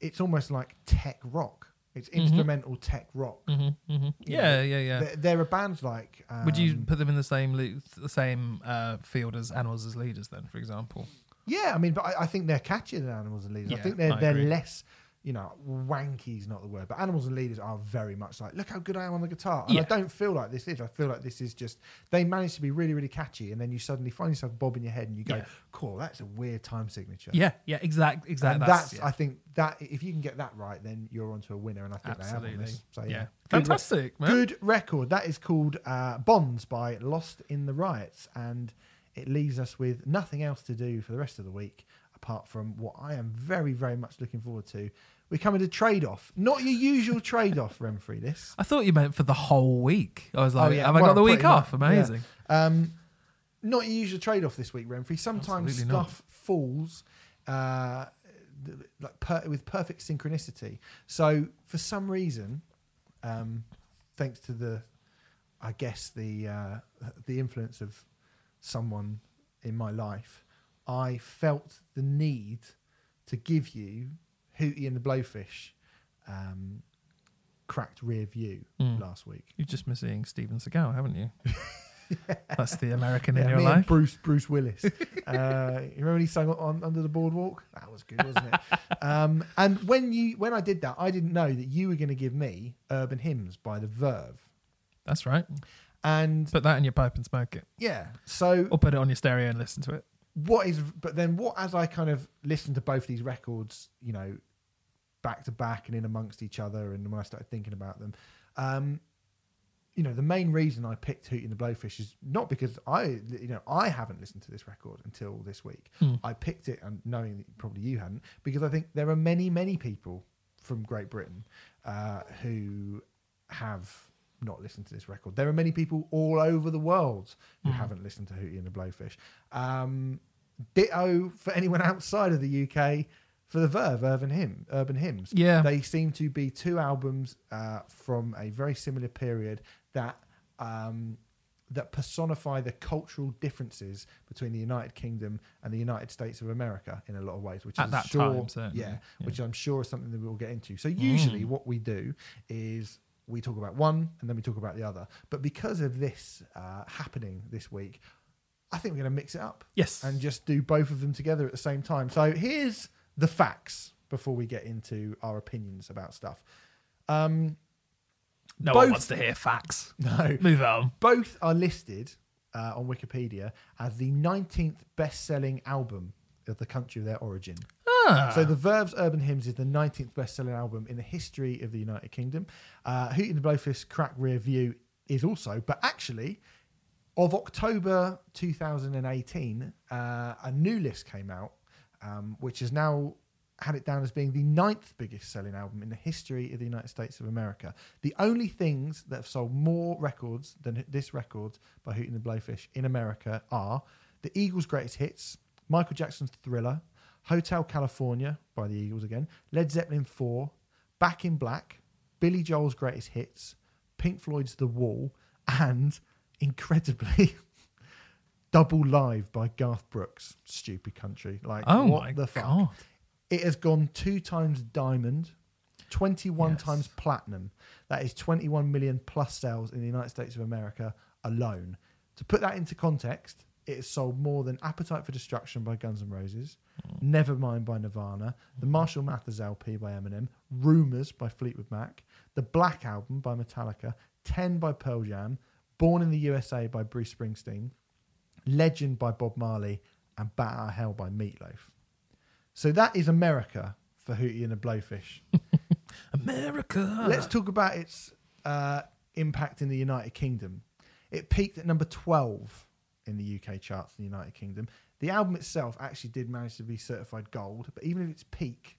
It's almost like tech rock. It's instrumental tech rock. hmm hmm You Yeah, know, yeah, yeah. There, there are bands like. Um, Would you put them in the same lo- the same uh, field as Animals as Leaders, then, for example? Yeah, I mean, but I, I think they're catchier than Animals and Leaders. I think they're I they're agree. less. You know, wanky is not the word, but Animals and Leaders are very much like, look how good I am on the guitar. And I don't feel like this is. I feel like this is just they manage to be really, really catchy, and then you suddenly find yourself bobbing your head, and you go, Yeah. "Cool, that's a weird time signature." Yeah, yeah, exactly. exact. And That's, that's, yeah. I think that if you can get that right, then you're onto a winner, and I think they have on this. So yeah, yeah, Good fantastic, man. Good record. That is called uh, Bonds by Lost in the Riots, and it leaves us with nothing else to do for the rest of the week apart from what I am very, very much looking forward to. We're coming to trade off, not your usual trade off, Renfrey. This. I thought you meant for the whole week. I was like, Oh, yeah. have I got the week off? much, yeah. Amazing. Um, not your usual trade off this week, Renfrey. Sometimes Absolutely not. stuff falls uh, like per- with perfect synchronicity. So for some reason, um, thanks to the, I guess the uh, the influence of someone in my life, I felt the need to give you Hootie and the Blowfish. Um, cracked rear view Mm. last week. You're just missing Steven Seagal, haven't you? That's the American in Yeah, your life. Bruce Bruce Willis. uh, you remember when he sang on Under the Boardwalk? That was good, wasn't it? um, and when you when I did that, I didn't know that you were going to give me Urban Hymns by the Verve. That's right. And Put that in your pipe and smoke it, yeah, so or put it on your stereo and listen to it. What is? But then what? As I kind of listened to both these records, you know, back to back and in amongst each other, and when I started thinking about them, um, you know, the main reason I picked Hootie and the Blowfish is not because I, you know, I haven't listened to this record until this week. Hmm. I picked it and knowing that probably you hadn't, because I think there are many, many people from Great Britain uh, who have not listened to this record. There are many people all over the world who Hmm. haven't listened to Hootie and the Blowfish. Um, ditto for anyone outside of the UK for the Verve Urban Hymn, Urban Hymns. Yeah. They seem to be two albums uh, from a very similar period that um, that personify the cultural differences between the United Kingdom and the United States of America in a lot of ways. Which At is that sure, time, yeah, Yeah. which I'm sure is something that we'll get into. So usually, Mm. what we do is we talk about one and then we talk about the other. But because of this uh, happening this week, I think we're going to mix it up Yes. and just do both of them together at the same time. So here's the facts before we get into our opinions about stuff. Um, no both- one wants to hear facts. no, Move on. both are listed uh, on Wikipedia as the 19th best-selling album of the country of their origin. Ah. So the Verve's Urban Hymns is the 19th best-selling album in the history of the United Kingdom. Uh, the Blowfish Crack Rear View is also, but actually, of October 2018, uh, a new list came out, um, which has now had it down as being the ninth biggest selling album in the history of the United States of America. The only things that have sold more records than this record by Hootie and the Blowfish in America are the Eagles' greatest hits, Michael Jackson's Thriller, Hotel California by the Eagles again, Led Zeppelin 4, Back in Black, Billy Joel's greatest hits, Pink Floyd's The Wall, and incredibly, Double Live by Garth Brooks. Stupid country. Like, Oh what the fuck? god! It has gone two times diamond, 21 Yes. times platinum. That is 21 million plus sales in the United States of America alone. To put that into context, it has sold more than Appetite for Destruction by Guns N' Roses, Nevermind by Nirvana, the Marshall Mathers LP by Eminem, Rumors by Fleetwood Mac, the Black Album by Metallica, 10 by Pearl Jam, Born in the USA by Bruce Springsteen, Legend by Bob Marley, and Bat Out of Hell by Meatloaf. So that is America for Hootie and the Blowfish. America. Let's talk about its uh, impact in the United Kingdom. It peaked at number 12 in the UK charts in the United Kingdom. The album itself actually did manage to be certified gold, but even at its peak,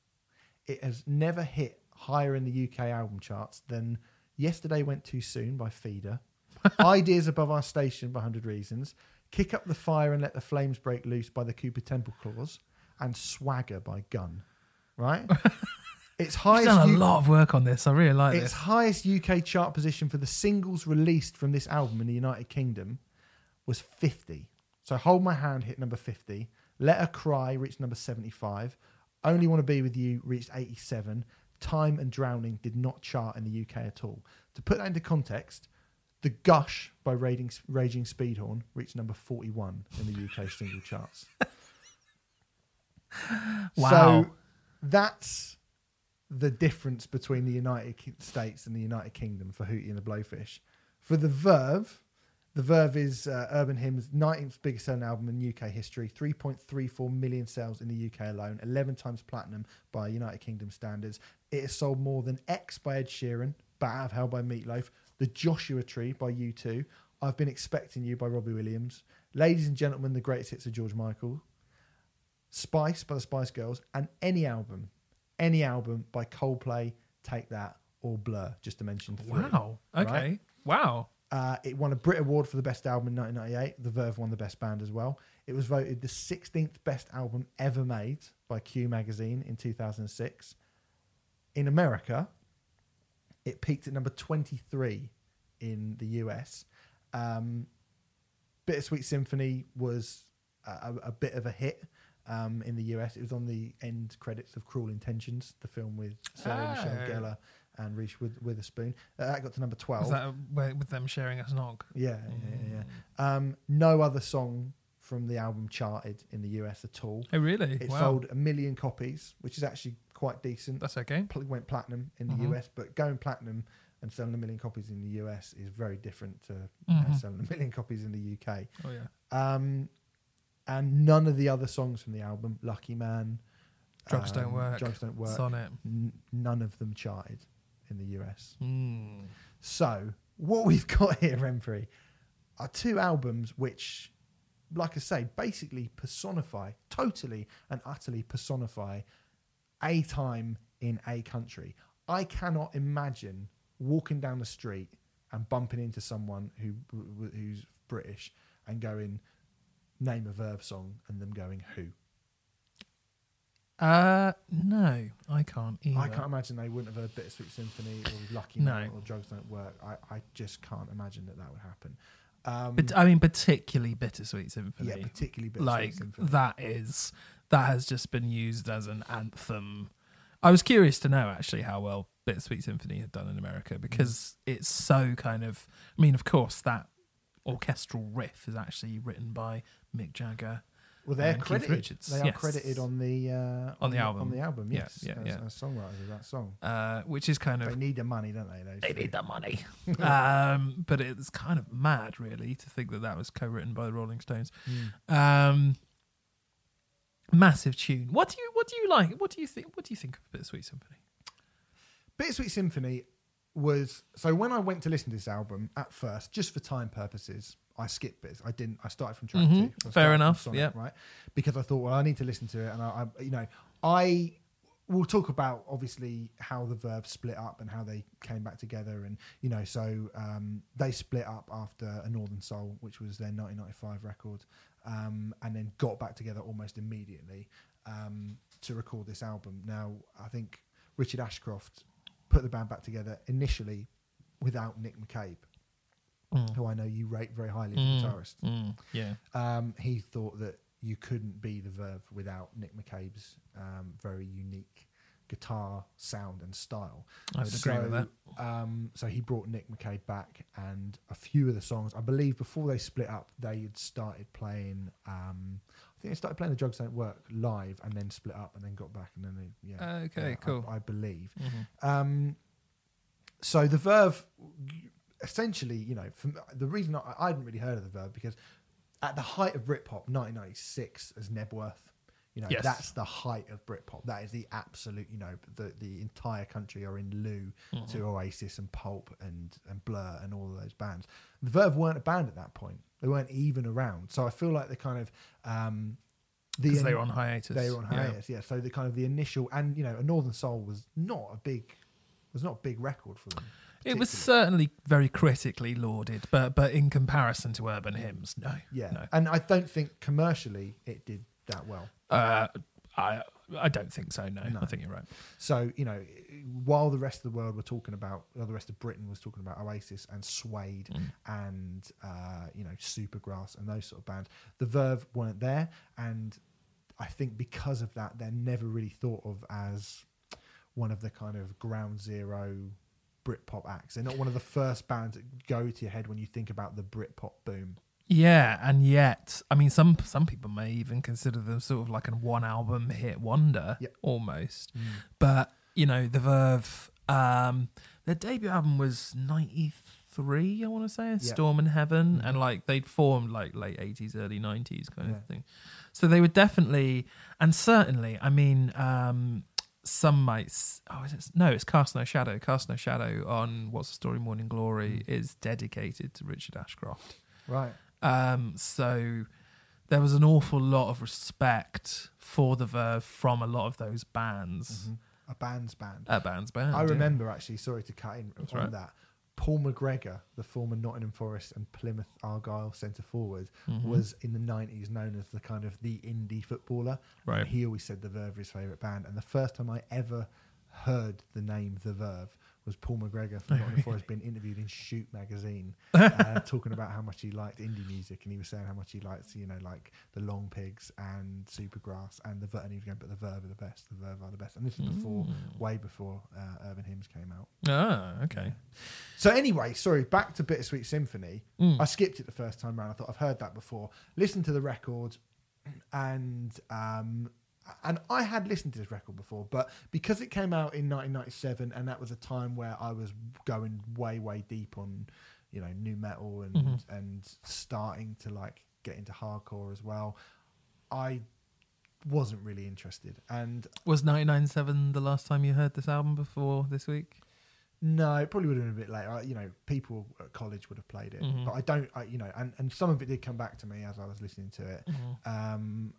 it has never hit higher in the UK album charts than Yesterday Went Too Soon by Feeder, Ideas Above Our Station by 100 Reasons, Kick Up the Fire and Let the Flames Break Loose by the Cooper Temple Clause, and Swagger by Gun. Right? its highest done a U- lot of work on this. I really like its this. highest UK chart position for the singles released from this album in the United Kingdom was 50. So Hold My Hand hit number 50. Let Her Cry reached number 75. Only Want to Be With You reached 87. Time and Drowning did not chart in the UK at all. To put that into context, The Gush by Raging, Raging Speedhorn reached number 41 in the UK single charts. Wow. So that's the difference between the United States and the United Kingdom for Hootie and the Blowfish. For the Verve, the Verve is uh, Urban Hymn's 19th biggest selling album in UK history, 3.34 million sales in the UK alone, 11 times platinum by United Kingdom standards. It has sold more than X by Ed Sheeran, Bat Out of Hell by Meatloaf, The Joshua Tree by U2, I've Been Expecting You by Robbie Williams, Ladies and Gentlemen, The Greatest Hits of George Michael, Spice by the Spice Girls, and any album, any album by Coldplay, Take That, or Blur, just to mention three. wow. Okay. right? Wow. Uh, it won a Brit Award for the best album in 1998. The Verve won the best band as well. It was voted the 16th best album ever made by Q Magazine in 2006. In America, it peaked at number 23 in the US. Um, Bittersweet Symphony was a, a, bit of a hit um, in the US. It was on the end credits of Cruel Intentions, the film with Sarah Michelle Oh. Gellar and Reese With- Witherspoon. Uh, that got to number 12. Is that where- with them sharing a snog? Yeah, yeah, yeah. yeah. Um, no other song from the album charted in the US at all. Oh, really? It wow. sold a million copies, which is actually quite decent. That's okay. Pl- went platinum in the Mhm. US, but going platinum and selling a million copies in the US is very different to know, Mhm. selling a million copies in the UK. Oh, yeah. Um, and none of the other songs from the album, Lucky Man, Drugs Don't um, Work, Drugs Don't Work, Sonnet. n- none of them charted in the US. Mm. So what we've got here, Renfrey, are two albums which, like I say, basically personify, totally and utterly personify a time in a country. I cannot imagine walking down the street and bumping into someone who who's British and going, name a Verve song, and them going, who? Uh, no, I can't either. I can't imagine they wouldn't have heard Bittersweet Symphony or Lucky No. Man or Drugs Don't Work. I, I just can't imagine that that would happen. Um, But I mean, particularly Bittersweet Symphony. yeah, particularly Bittersweet like Symphony. that is that has just been used as an anthem. I was curious to know actually how well Bittersweet Symphony had done in America because it's so kind of. I mean, of course, that orchestral riff is actually written by Mick Jagger. Well, they're Keith credited. Richards, They are yes. credited on the uh, On the album. On the album, yes. yeah, as, yeah. as songwriters of that song. Uh, which is kind of They need the money, don't they? They need the money. um, but it's kind of mad, really, to think that that was co-written by the Rolling Stones. Mm. Um, massive tune. What do you what do you like? What do you think? What do you think of Bittersweet Symphony? Bittersweet Symphony was so when I went to listen to this album at first, just for time purposes, I skipped bits. I didn't. I started from track Mhm. two. Fair enough, yeah. Right, because I thought, well, I need to listen to it, and I, I you know, I we'll talk about obviously how the Verve split up and how they came back together, and you know, so um, they split up after a Northern Soul, which was their 1995 record, um, and then got back together almost immediately um, to record this album. Now, I think Richard Ashcroft put the band back together initially without Nick McCabe, Mm. who I know you rate very highly as Mm. a guitarist. Mm, yeah. Um, he thought that you couldn't be the Verve without Nick McCabe's um, very unique guitar sound and style. I would agree with that. Um, so he brought Nick McCabe back, and a few of the songs, I believe, before they split up, they had started playing. Um, I think they started playing "The Drugs Don't Work" live, and then split up, and then got back, and then they, yeah. Okay, yeah, cool. I, I believe. Mhm. Um, so the Verve, essentially, you know, from the reason I, I hadn't really heard of the Verve because at the height of Britpop, 1996, as Knebworth, you know, Yes. that's the height of Britpop. That is the absolute, you know, the the entire country are in lieu Mm-hmm. to Oasis and Pulp and and Blur and all of those bands. The Verve weren't a band at that point. They weren't even around. So I feel like the kind of um, the Because they were on hiatus. they were on Yeah. hiatus, yeah. So the kind of the initial and you know, a Northern Soul was not a big was not a big record for them. It was certainly very critically lauded, but but in comparison to Urban Hymns, no. yeah, No. and I don't think commercially it did that well. Uh, I I don't think so. No, No. I think you're right. So you know, while the rest of the world were talking about, or the rest of Britain was talking about Oasis and Suede Mm. and uh, you know Supergrass and those sort of bands, the Verve weren't there, and I think because of that, they're never really thought of as one of the kind of ground zero Britpop acts. They're not one of the first bands that go to your head when you think about the Britpop boom. Yeah, and yet, I mean, some some people may even consider them sort of like a one album hit wonder, Yep. almost. But you know, the Verve, um, their debut album was '93, I want to say, Storm in Heaven, and like they'd formed like late '80s, early '90s kind Yeah. of thing. So they were definitely, and certainly, I mean, um, some might. Oh, is it, no, it's Cast No Shadow. Cast No Shadow on What's the Story, Morning Glory is dedicated to Richard Ashcroft. Right. Um, so there was an awful lot of respect for the Verve from a lot of those bands. A band's band. A band's band. I yeah. remember actually. Sorry to cut in That's on right. that. Paul McGregor, the former Nottingham Forest and Plymouth Argyle centre forward, Mm-hmm. was in the nineties known as the kind of the indie footballer. Right. And he always said the Verve were his favourite band. And the first time I ever heard the name The Verve was Paul McGregor from Nottingham Forest being interviewed in Shoot magazine, uh, talking about how much he liked indie music, and he was saying how much he liked, you know, like the Longpigs and Supergrass and the Verve. And he was going, but the Verve are the best. The Verve are the best. And this is before, Mm. way before uh, Urban Hymns came out. Ah, okay. So anyway, sorry, back to Bittersweet Symphony. Mm. I skipped it the first time around. I thought I've heard that before. Listen to the record, and um, and I had listened to this record before, but because it came out in 1997, and that was a time where I was going way way deep on, you know, nu metal and Mm-hmm. and starting to like get into hardcore as well. I wasn't really interested, and Was 1997 the last time you heard this album before this week? No, it probably would have been a bit later. I- You know, people at college would have played it, Mhm. but I don't. I, you know, and and some of it did come back to me as I was listening to it, um,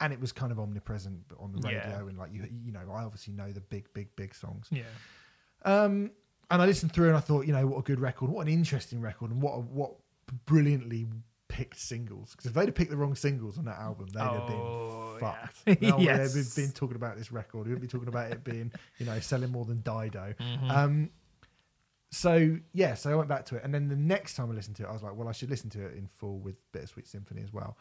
and it was kind of omnipresent on the radio, Yeah. and like you, you know, I obviously know the big, big, big songs. Yeah. Um, and I listened through, and I thought, you know, what a good record, what an interesting record, and what a, what brilliantly picked singles. Because if they'd have picked the wrong singles on that album, they'd have Oh, been yeah. fucked. Would Yes. have been talking about this record. We would be talking about it being, you know, selling more than Dido. Mm-hmm. Um, so yeah, so I went back to it, and then the next time I listened to it, I was like, well, I should listen to it in full with Bittersweet Symphony as well.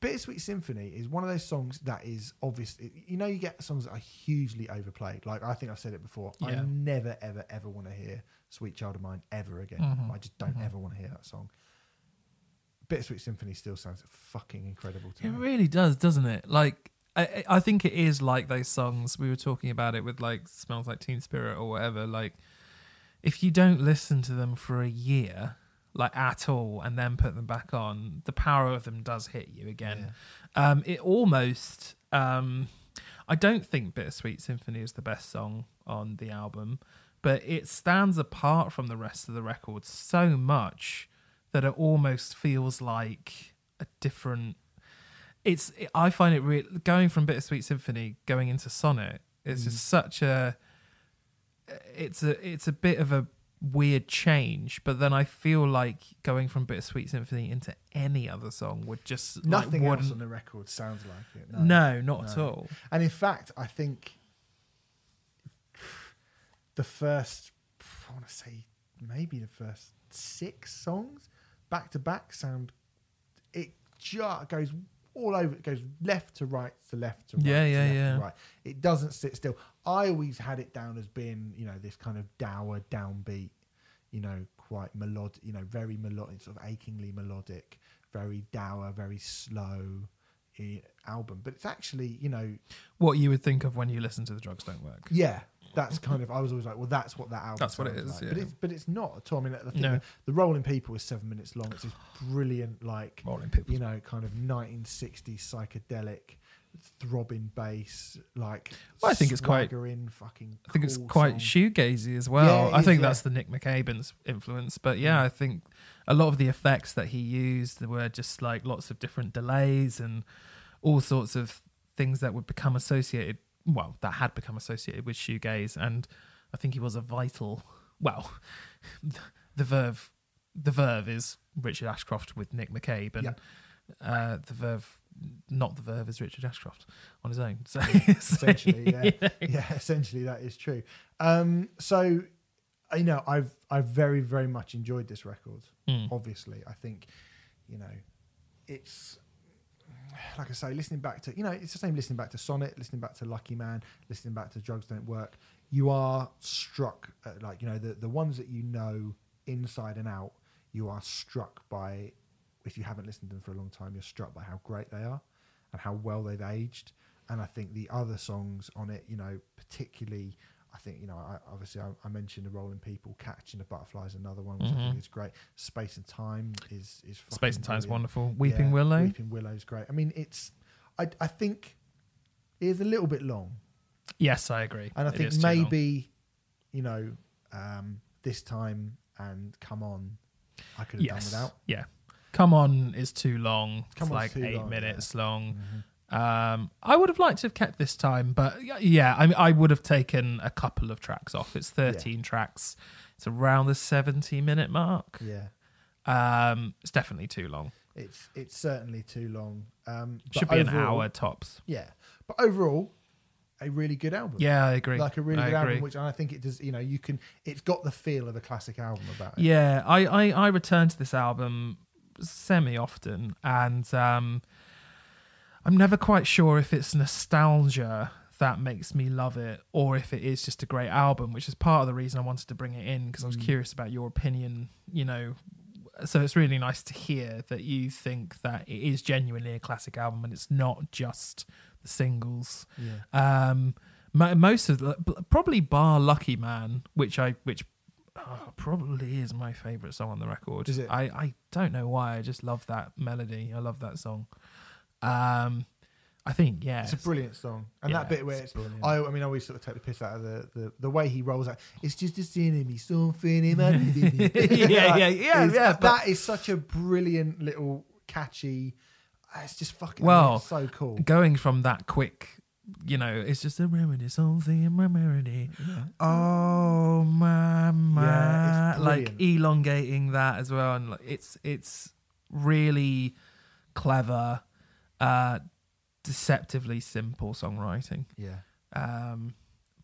Bittersweet Symphony is one of those songs that is obviously, you know, you get songs that are hugely overplayed. Like I think I've said it before. I never, ever, ever want to hear "Sweet Child of Mine" ever again. Mhm. I just don't Mhm. ever want to hear that song. Bittersweet Symphony still sounds fucking incredible to It me. It really does, doesn't it? Like, I I think it is like those songs we were talking about it with, like "Smells Like Teen Spirit" or whatever. Like, if you don't listen to them for a year, like at all, and then put them back on, the power of them does hit you again. Um, it almost. Um, I don't think "Bittersweet Symphony" is the best song on the album, but it stands apart from the rest of the record so much that it almost feels like a different. It's. I find it real going from Bittersweet Symphony going into Sonnet. It's just such a. It's a. It's a bit of a weird change, but then I feel like going from Bittersweet Symphony into any other song would just like, Nothing else on the record sounds like it. No, not at all. And in fact, I think the first, I want to say maybe the first six songs back to back sound, it just goes all over. It goes left to right to left to right. Yeah, to yeah, yeah. right. It doesn't sit still. I always had it down as being, you know, this kind of dour, downbeat, you know, quite melodic, you know, very melodic, sort of achingly melodic, very dour, very slow eh, album. But it's actually, you know, What you would think of when you listen to the drugs don't work. yeah, that's kind of. I was always like, well, that's what that album. That's what it sounds is. But it's but it's not at all. I mean, I think No. the, the Rolling People is seven minutes long. It's this brilliant, like Rolling People. you know, kind of 1960s psychedelic, throbbing bass, like. Well, I think it's quite- in fucking. I think it's quite song. shoegazy as well. Yeah, I is, think yeah. that's the Nick McCabe's influence. But yeah, mm. I think a lot of the effects that he used were just like lots of different delays and all sorts of things that would become associated. Well, that had become associated with shoegaze, and I think he was a vital. Well, the Verve, the Verve is Richard Ashcroft with Nick McCabe, and uh, the Verve, not the Verve, is Richard Ashcroft on his own. So essentially, yeah, yeah, essentially that is true. Um, so, you know, I've I've very very much enjoyed this record. Mm. Obviously, I think, you know, it's like I say, listening back to you know, it's the same listening back to Sonnet, listening back to Lucky Man, listening back to Drugs Don't Work. You are struck, at, like you know, the the ones that you know inside and out. You are struck by, if you haven't listened to them for a long time, you're struck by how great they are and how well they've aged. And I think the other songs on it, you know, particularly, I think, you know, I, obviously I, I mentioned the Rolling People, Catching the Butterfly is another one, which I think is great. Space and Time is is Space and Time's brilliant. wonderful. Weeping Yeah, Willow. Weeping Willow is great. I mean, it's, I, I think it is a little bit long. Yes, I agree. And I It think is maybe, you know, um, this time and Come On, I could have yes, done without. yeah. Come on is too long. Come it's like eight long, minutes yeah. long. Mhm. Um, I would have liked to have kept this time, but yeah, I mean, I would have taken a couple of tracks off. It's thirteen tracks. It's around the seventy minute mark. Yeah. Um, it's definitely too long. It's it's certainly too long. Um, Should be an hour tops. Yeah, but overall, a really good album. Yeah, I agree. like a really I good agree. album, which I think it does. You know, you can. It's got the feel of a classic album about it. Yeah, I, I, I return to this album semi often, and um, I'm never quite sure if it's nostalgia that makes me love it or if it is just a great album, which is part of the reason I wanted to bring it in because I was Mm. curious about your opinion, you know. So it's really nice to hear that you think that it is genuinely a classic album and it's not just the singles. Yeah. Um, most of the probably bar Lucky Man, which I which uh, probably is my favorite song on the record. Is it? I I don't know why. I just love that melody. I love that song. Um, I think yeah, It's a brilliant song, and yeah, that bit where it's it's. I, I mean, I always sort of take the piss out of the, the, the way he rolls out. It's just a me, something in my Yeah, yeah, yeah, It's- yeah, but- That is such a brilliant little catchy. It's just fucking. Well, it's so cool. going from that quick. You know, it's just a remedy, something in my melody. Oh my my, Yeah, like elongating that as well, and like, it's it's really clever, uh, deceptively simple songwriting. Yeah, Um,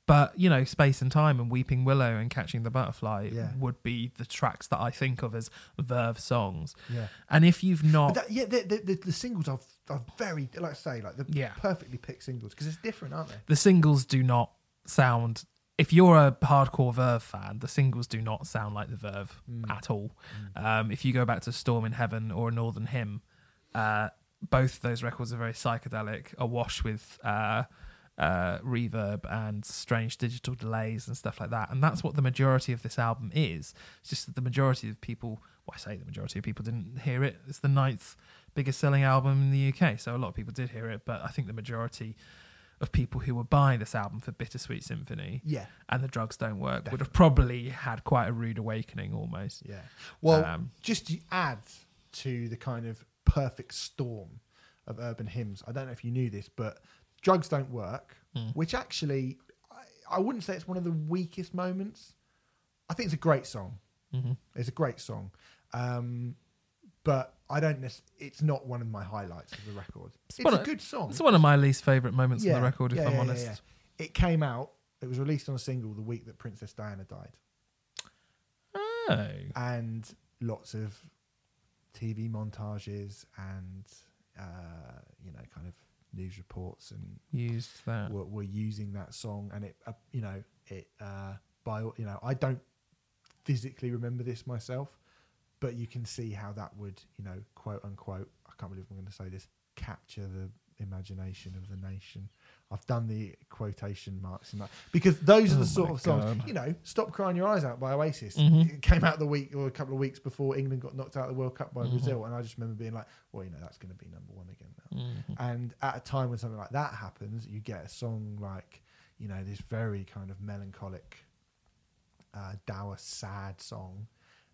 but you know, Space and Time and Weeping Willow and Catching the Butterfly Yeah. would be the tracks that I think of as Verve songs. yeah. And if you've not, that, yeah, the, the, the, the singles are, are very, like I say, like the Yeah. perfectly picked singles because it's different, aren't they? the singles do not sound. If you're a hardcore Verve fan, the singles do not sound like the Verve Mm. at all. Um, if you go back to Storm in Heaven or Northern Hymn, uh, both those records are very psychedelic, awash with uh, uh, reverb and strange digital delays and stuff like that. And that's what the majority of this album is. It's just that the majority of people, well, I say the majority of people didn't hear it. It's the ninth biggest selling album in the UK, so a lot of people did hear it, but I think the majority of people who were buying this album for Bittersweet Symphony Yeah. and the drugs don't work would have probably had quite a rude awakening almost. Yeah. Well, Um, just to add to the kind of perfect storm of urban hymns, I don't know if you knew this, but Drugs Don't Work, Hmm. which actually, I, I wouldn't say it's one of the weakest moments. I think it's a great song. Mm-hmm. It's a great song. Um, but I don't. Nec- it's not one of my highlights of the record. It's, one a of- good song. It's one of my least favourite moments on the record, if yeah, I'm yeah, honest. yeah, yeah. It came out. It was released on a single the week that Princess Diana died, Oh. and lots of TV montages and uh, you know, kind of news reports and Used that. were, were using that song, and it, uh, you know, it uh, by you know, I don't physically remember this myself, but you can see how that would, you know, quote unquote, I can't believe I'm going to say this, capture the imagination of the nation. I've done the quotation marks in that because those are Oh the sort of songs, God. you know, "Stop Crying Your Eyes Out" by Oasis. Mhm. It came out the week or a couple of weeks before England got knocked out of the World Cup by Mhm. Brazil, and I just remember being like, "Well, you know, that's going to be number one again now." Mhm. And at a time when something like that happens, you get a song like, you know, this very kind of melancholic, uh, dour, sad song.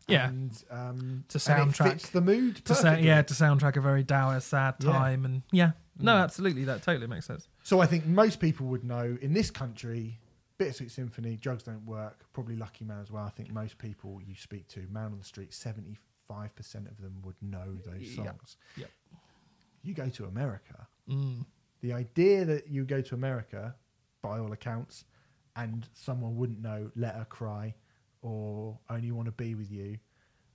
Yeah. And, um, To and it soundtrack- fits the mood. To sa- yeah, to soundtrack a very dour, sad Yeah. time, and yeah, no, Mm. absolutely, that totally makes sense. So I think most people would know in this country, Bittersweet Symphony, Drugs Don't Work, probably Lucky Man as well. I think most people you speak to, Man on the Street, 75% of them would know those Yep. songs. Yep. You go to America, Mm. the idea that you go to America, by all accounts, and someone wouldn't know Let Her Cry or Only Want to Be With You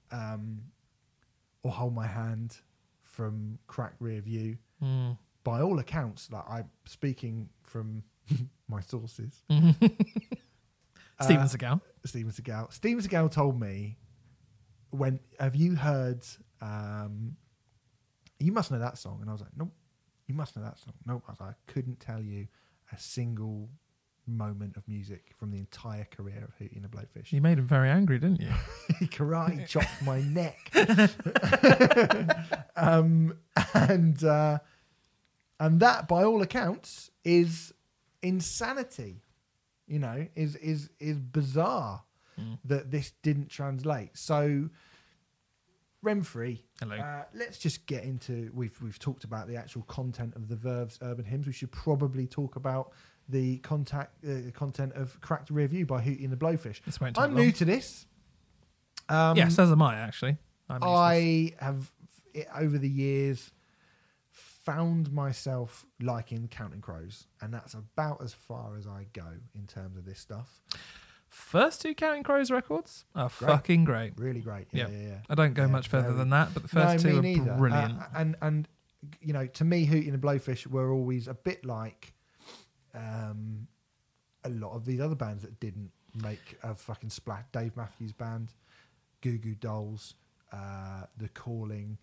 um, or Hold My Hand from Crack Rear View, Mm. By all accounts, like I'm speaking from my sources, Steven Uh, Seagal. Steven Seagal. Steven Seagal told me, "When have you heard? Um, you must know that song." And I was like, "Nope." You must know that song. Nope. I was like, I couldn't tell you a single moment of music from the entire career of Hootie and the Blowfish. You made him very angry, didn't you? he karate chopped my neck. um, and uh, and that, by all accounts, is insanity. You know, is is is bizarre Mm. that this didn't translate. So, Renfrey. Hello. Uh, let's just get into. We've we've talked about the actual content of the Verve's urban hymns. We should probably talk about the contact uh, content of "Cracked Rear View" by Hootie and the Blowfish. This won't take I'm long. new to this. Um, yes, as am I actually. I'm. I have over the years found myself liking Counting Crows, and that's about as far as I go in terms of this stuff. First two Counting Crows records are Great. fucking great. Really great. Yeah, Yeah. yeah, yeah. I don't go Yeah, much further very- than that, but the first No, two are neither. brilliant. Uh, and and you know, to me, Hootie and the Blowfish were always a bit like um, a lot of these other bands that didn't make a fucking splat. Dave Matthews Band, Goo Goo Dolls, uh, The Calling,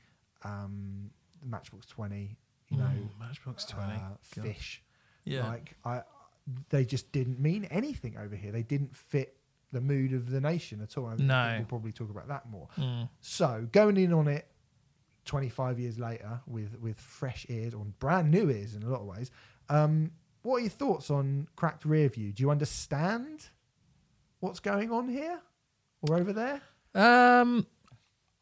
um, Matchbox Twenty. You know, Mm, Matchbox 20. uh, Fish. yeah. Like I, they just didn't mean anything over here. They didn't fit the mood of the nation at all. I think No. we'll probably talk about that more. Mm. So going in on it 25 years later with with fresh ears or brand new ears in a lot of ways. Um, what are your thoughts on cracked rear view? Do you understand what's going on here or over there? Um,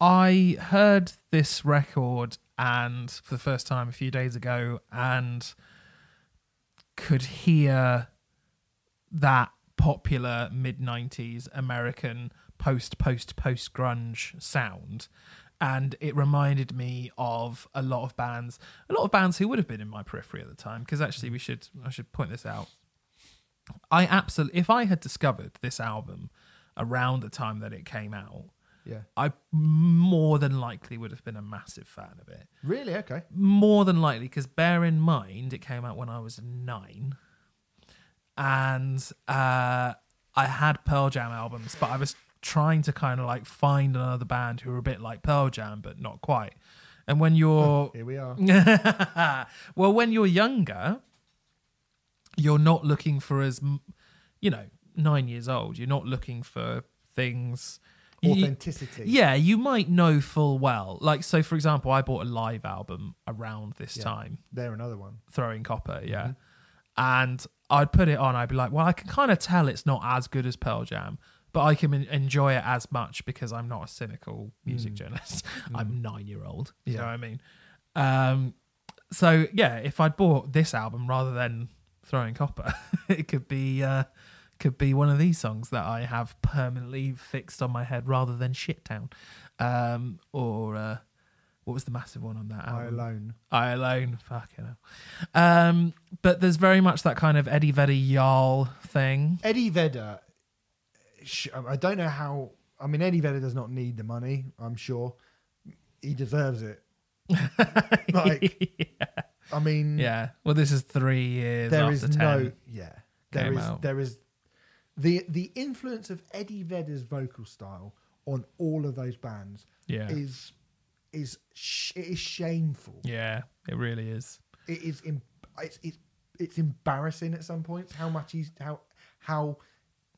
I heard this record and for the first time a few days ago, and could hear that popular mid '90s American post post post grunge sound. And it reminded me of a lot of bands, a lot of bands who would have been in my periphery at the time. Because actually, we should I should point this out. I absolutely, if I had discovered this album around the time that it came out, Yeah. I more than likely would have been a massive fan of it. Really? Okay. More than likely, because bear in mind, it came out when I was nine, and uh, I had Pearl Jam albums, but I was trying to kind of like find another band who were a bit like Pearl Jam, but not quite. And when you're Here we are. well, when you're younger, you're not looking for as, you know, nine years old. You're not looking for things. You- Authenticity. yeah, you might know full well. Like, so for example, I bought a Live album around this Yeah. time, They're another one. Throwing Copper, yeah. and I'd put it on. I'd be like, well, I can kind of tell it's not as good as Pearl Jam, but I can enjoy it as much because I'm not a cynical music journalist. I'm nine year old. You know Yeah. what I mean? Um, so yeah, if I'd bought this album rather than Throwing Copper, it could be uh, could be one of these songs that I have permanently fixed on my head rather than Shit Towne, um, or uh, what was the massive one on that I alone. I alone, fucking hell. Um, but there's very much that kind of Eddie Vedder Jarl thing. Eddie Vedder. I don't know how. I mean, Eddie Vedder does not need the money. I'm sure he deserves it. Like, yeah. I mean, yeah. Well, this is three years there after is 10. no. Yeah, there is. out. There is the the influence of Eddie Vedder's vocal style on all of those bands Yeah. is is sh- it is shameful. yeah, it really is. It is. Im- it's, it's it's embarrassing at some points how much he's how how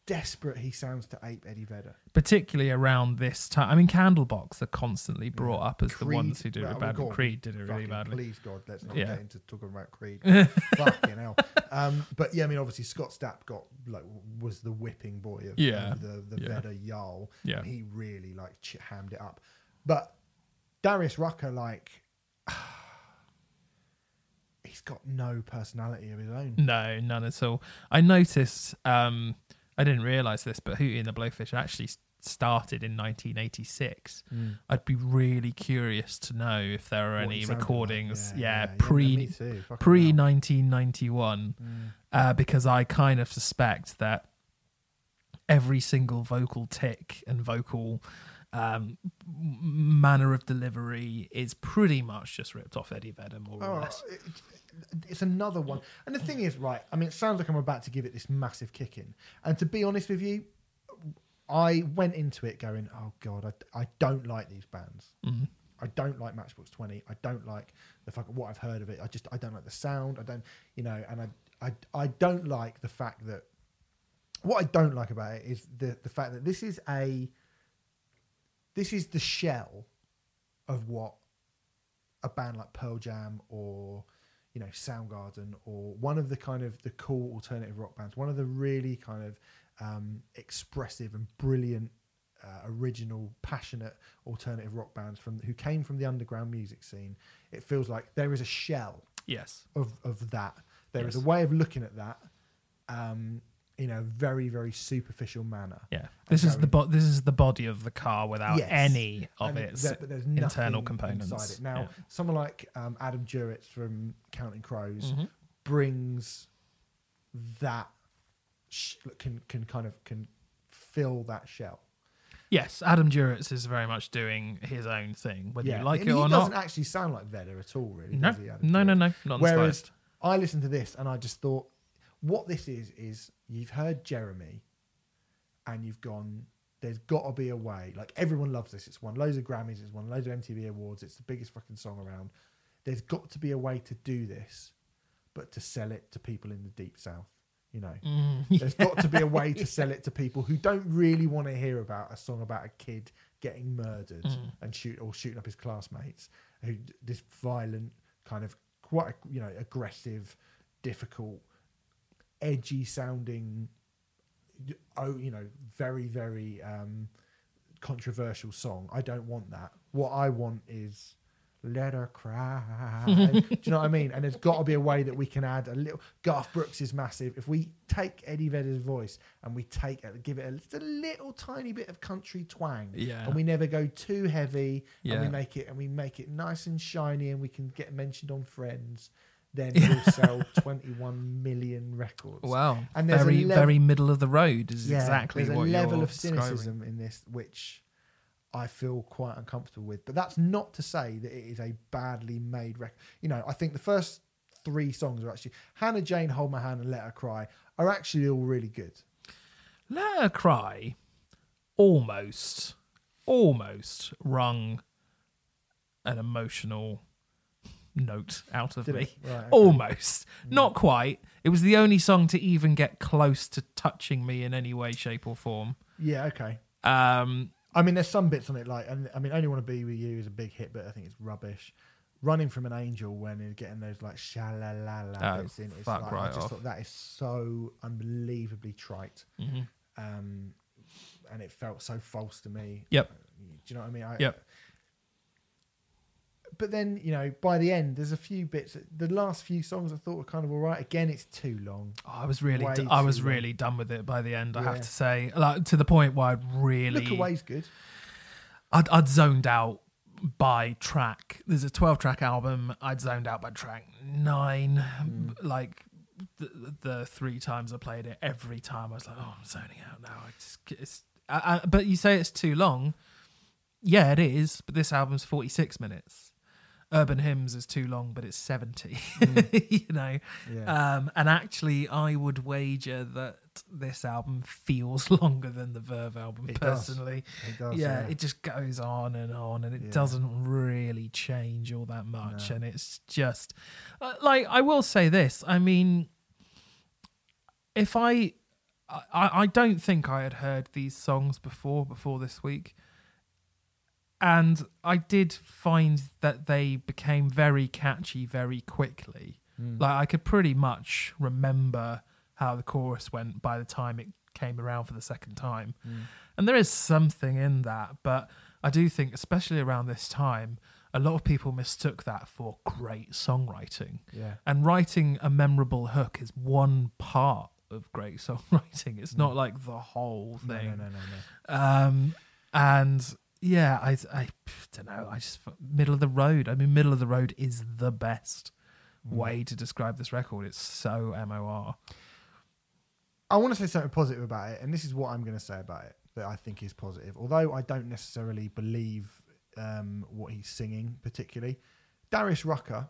desperate he sounds to ape Eddie Vedder. Particularly around this time. I mean, Candlebox are constantly brought up as the ones who did well, it badly. God, Creed did it really Fucking badly. Please God, let's not Yeah. get into talking about Creed. Fucking hell. Um, but yeah, I mean, obviously Scott Stapp got like was the whipping boy of, Yeah. of the the Yeah. Vedder Jarl. Yeah. and he really like ch- hammed it up. But Darius Rucker, like, he's got no personality of his own. No, none at all. I noticed, um, I didn't realize this, but Hootie and the Blowfish actually started in 1986. I'd be really curious to know if there are What any sounded like. recordings, yeah, me pre. Fucking pre hell. 1991, uh, because I kind of suspect that every single vocal tick and vocal um, manner of delivery is pretty much just ripped off Eddie Vedder, more or Oh, less. it- it's another one. And the thing is, right, I mean, it sounds like I'm about to give it this massive kick in. And to be honest with you, I went into it going, oh, God, I, I don't like these bands. Mhm. I don't like Matchbox 20. I don't like the fuck what I've heard of it. I just, I don't like the sound. I don't, you know, and I, I, I don't like the fact that, what I don't like about it is the, the fact that this is a, this is the shell of what a band like Pearl Jam or you know Soundgarden or one of the kind of the cool alternative rock bands, one of the really kind of um, expressive and brilliant, uh, original, passionate alternative rock bands from who came from the underground music scene. It feels like there is a shell Yes. of of that. There is Yes. a way of looking at that um, in a very very superficial manner. Yeah, this is the bo- this is the body of the car without Yes. any of And its there- but there's internal nothing components. inside it. Now, Yeah. someone like um, Adam Duritz from Counting Crows Mhm. brings that sh- can can kind of can fill that shell. Yes, Adam Duritz is very much doing his own thing, whether you like and it he or doesn't not. actually sound like Vedder at all, really. No, does he, Adam no, no, Duritz? no, not in the Whereas slightest. I listened to this and I just thought, what this is is you've heard Jeremy, and you've gone. There's got to be a way. Like everyone loves this. It's won loads of Grammys. It's won loads of MTV awards. It's the biggest fucking song around. There's got to be a way to do this, but to sell it to people in the deep south. You know, Mm, there's got to be a way to sell it to people who don't really want to hear about a song about a kid getting murdered Mm. and shoot or shooting up his classmates. Who this violent kind of quite you know aggressive, difficult, edgy sounding, oh you know very very um, controversial song. I don't want that. What I want is. Let her cry. Do you know what I mean? And there's got to be a way that we can add a little. Garth Brooks is massive. If we take Eddie Vedder's voice and we take it, give it a, just a little tiny bit of country twang, Yeah. and we never go too heavy, and we make it and we make it nice and shiny, and we can get mentioned on Friends, then you'll sell 21 million records. Wow, And there's a very level- very middle of the road is Yeah, exactly there's a level of cynicism in this which I feel quite uncomfortable with. But that's not to say that it is a badly made record. You know, I think the first three songs are actually Hannah Jane, Hold My Hand, and Let Her Cry are actually all really good. Let Her Cry almost, almost wrung an emotional note out of Did me. it? Right, okay. Almost. Not quite. It was the only song to even get close to touching me in any way, shape, or form. Yeah, okay. Um, I mean, there's some bits on it like, and I mean, Only Want to Be with You is a big hit, but I think it's rubbish. Running from an Angel when you're getting those like sha la la la Oh, bits in. It's fuck like, I just off. thought that is so unbelievably trite. hmm Um, and it felt so false to me. Yep. Do you know what I mean? I, Yep. But then, you know, by the end, there's a few bits. The last few songs I thought were kind of all right. Again, it's too long. Oh, I was really, d- I was long. really done with it by the end. I Yeah. have to say, like to the point where I'd really, Look Away's good. I'd, I'd zoned out by track. There's a 12 track album. I'd zoned out by track nine. Mm. Like the, the three times I played it, every time I was like, oh, I'm zoning out now. I just, it's, I, I, but you say it's too long. Yeah, it is. But this album's 46 minutes. Urban Hymns is too long, but it's 70. you know? Yeah. Um, and actually, I would wager that this album feels longer than the Verve album, It does. personally it does. yeah, Yeah. it just goes on and on, and it Yeah. doesn't really change all that much. No. And it's just uh, like I will say this. I mean, if I, I, I don't think I had heard these songs before before this week, and I did find that they became very catchy very quickly. Mm. Like I could pretty much remember how the chorus went by the time it came around for the second time. Mm. And there is something in that, but I do think, especially around this time, a lot of people mistook that for great songwriting. Yeah. And writing a memorable hook is one part of great songwriting. It's not like the whole No, thing. no, no, no, no. Um, and yeah, I, I don't know. I just middle of the road. I mean, middle of the road is the best Mm. way to describe this record. It's so MOR. I want to say something positive about it, and this is what I'm going to say about it that I think is positive. Although I don't necessarily believe um, what he's singing particularly. Darius Rucker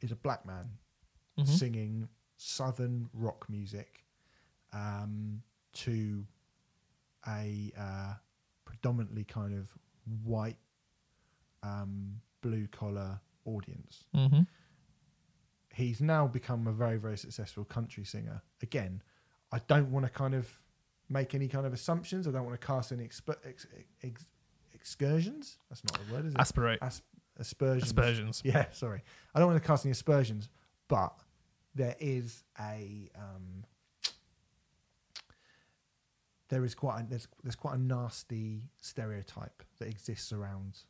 is a black man Mhm. singing southern rock music um, to a uh, predominantly kind of white um, blue collar audience. Mhm. He's now become a very very successful country singer. Again, I don't want to kind of make any kind of assumptions. I don't want to cast any exp- ex- ex- excursions. That's not the word, is it? Aspirate. As- aspersions. Aspersions. Yeah, sorry. I don't want to cast any aspersions, but there is a um, there is quite a, there's there's quite a nasty stereotype that exists around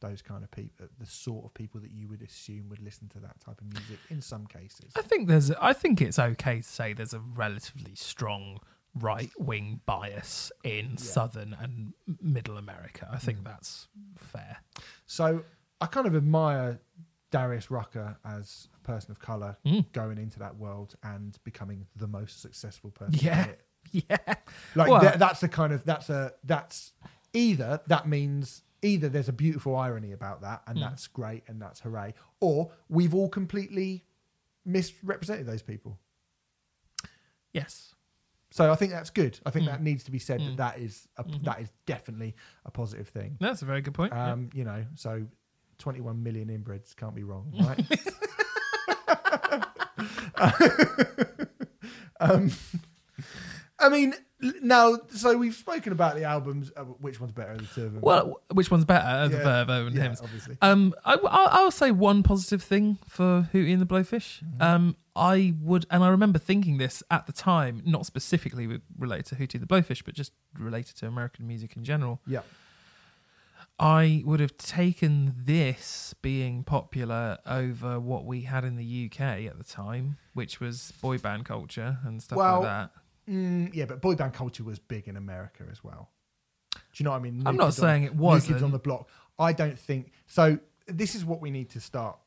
those kind of people, the sort of people that you would assume would listen to that type of music. In some cases, I think there's. I think it's okay to say there's a relatively strong right wing bias in southern and middle America. I think that's fair. so I kind of admire Darius Rucker as a person of color Mm. going into that world and becoming the most successful person. Yeah. Yeah. like Well- tha- that's a kind of that's a that's either that means either there's a beautiful irony about that and Mm. that's great and that's hooray or we've all completely misrepresented those people Yes. so i think that's good i think Mm. that needs to be said Mm. that that is a, Mhm. that is definitely a positive thing That's a very good point. yeah. um you know so 21 million inbreds can't be wrong right um i mean now so we've spoken about the albums uh, which one's better the two of them Well, which one's better, the Yeah. Verve and yeah, obviously Um, I, will I'll say one positive thing for Hootie and the Blowfish. Mm-hmm. Um, I would, and I remember thinking this at the time, not specifically related to Hootie and the Blowfish, but just related to American music in general. yeah I would have taken this being popular over what we had in the UK at the time, which was boy band culture and stuff Well, like that. Mm, yeah, but boy band culture was big in America as well. Do you know what I mean? I'm not saying on, it wasn't. Kids on the block. I don't think so. This is what we need to start.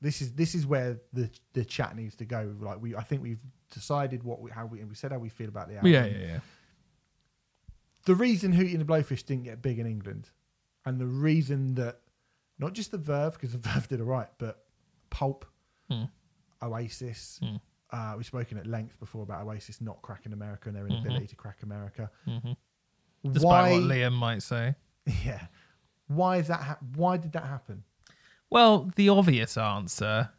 This is this is where the the chat needs to go. Like we, I think we've decided what we how we and we said how we feel about the album. Yeah, yeah, yeah. The reason Hootie and the Blowfish didn't get big in England, and the reason that not just the Verve because the Verve did all right, but Pulp, Hmm. Oasis. Hmm. Uh, we've spoken at length before about Oasis not cracking America and their Mhm. inability to crack America. hmm Despite why? what Liam might say. Yeah. Why is that? Ha- why did that happen? Well, the obvious answer,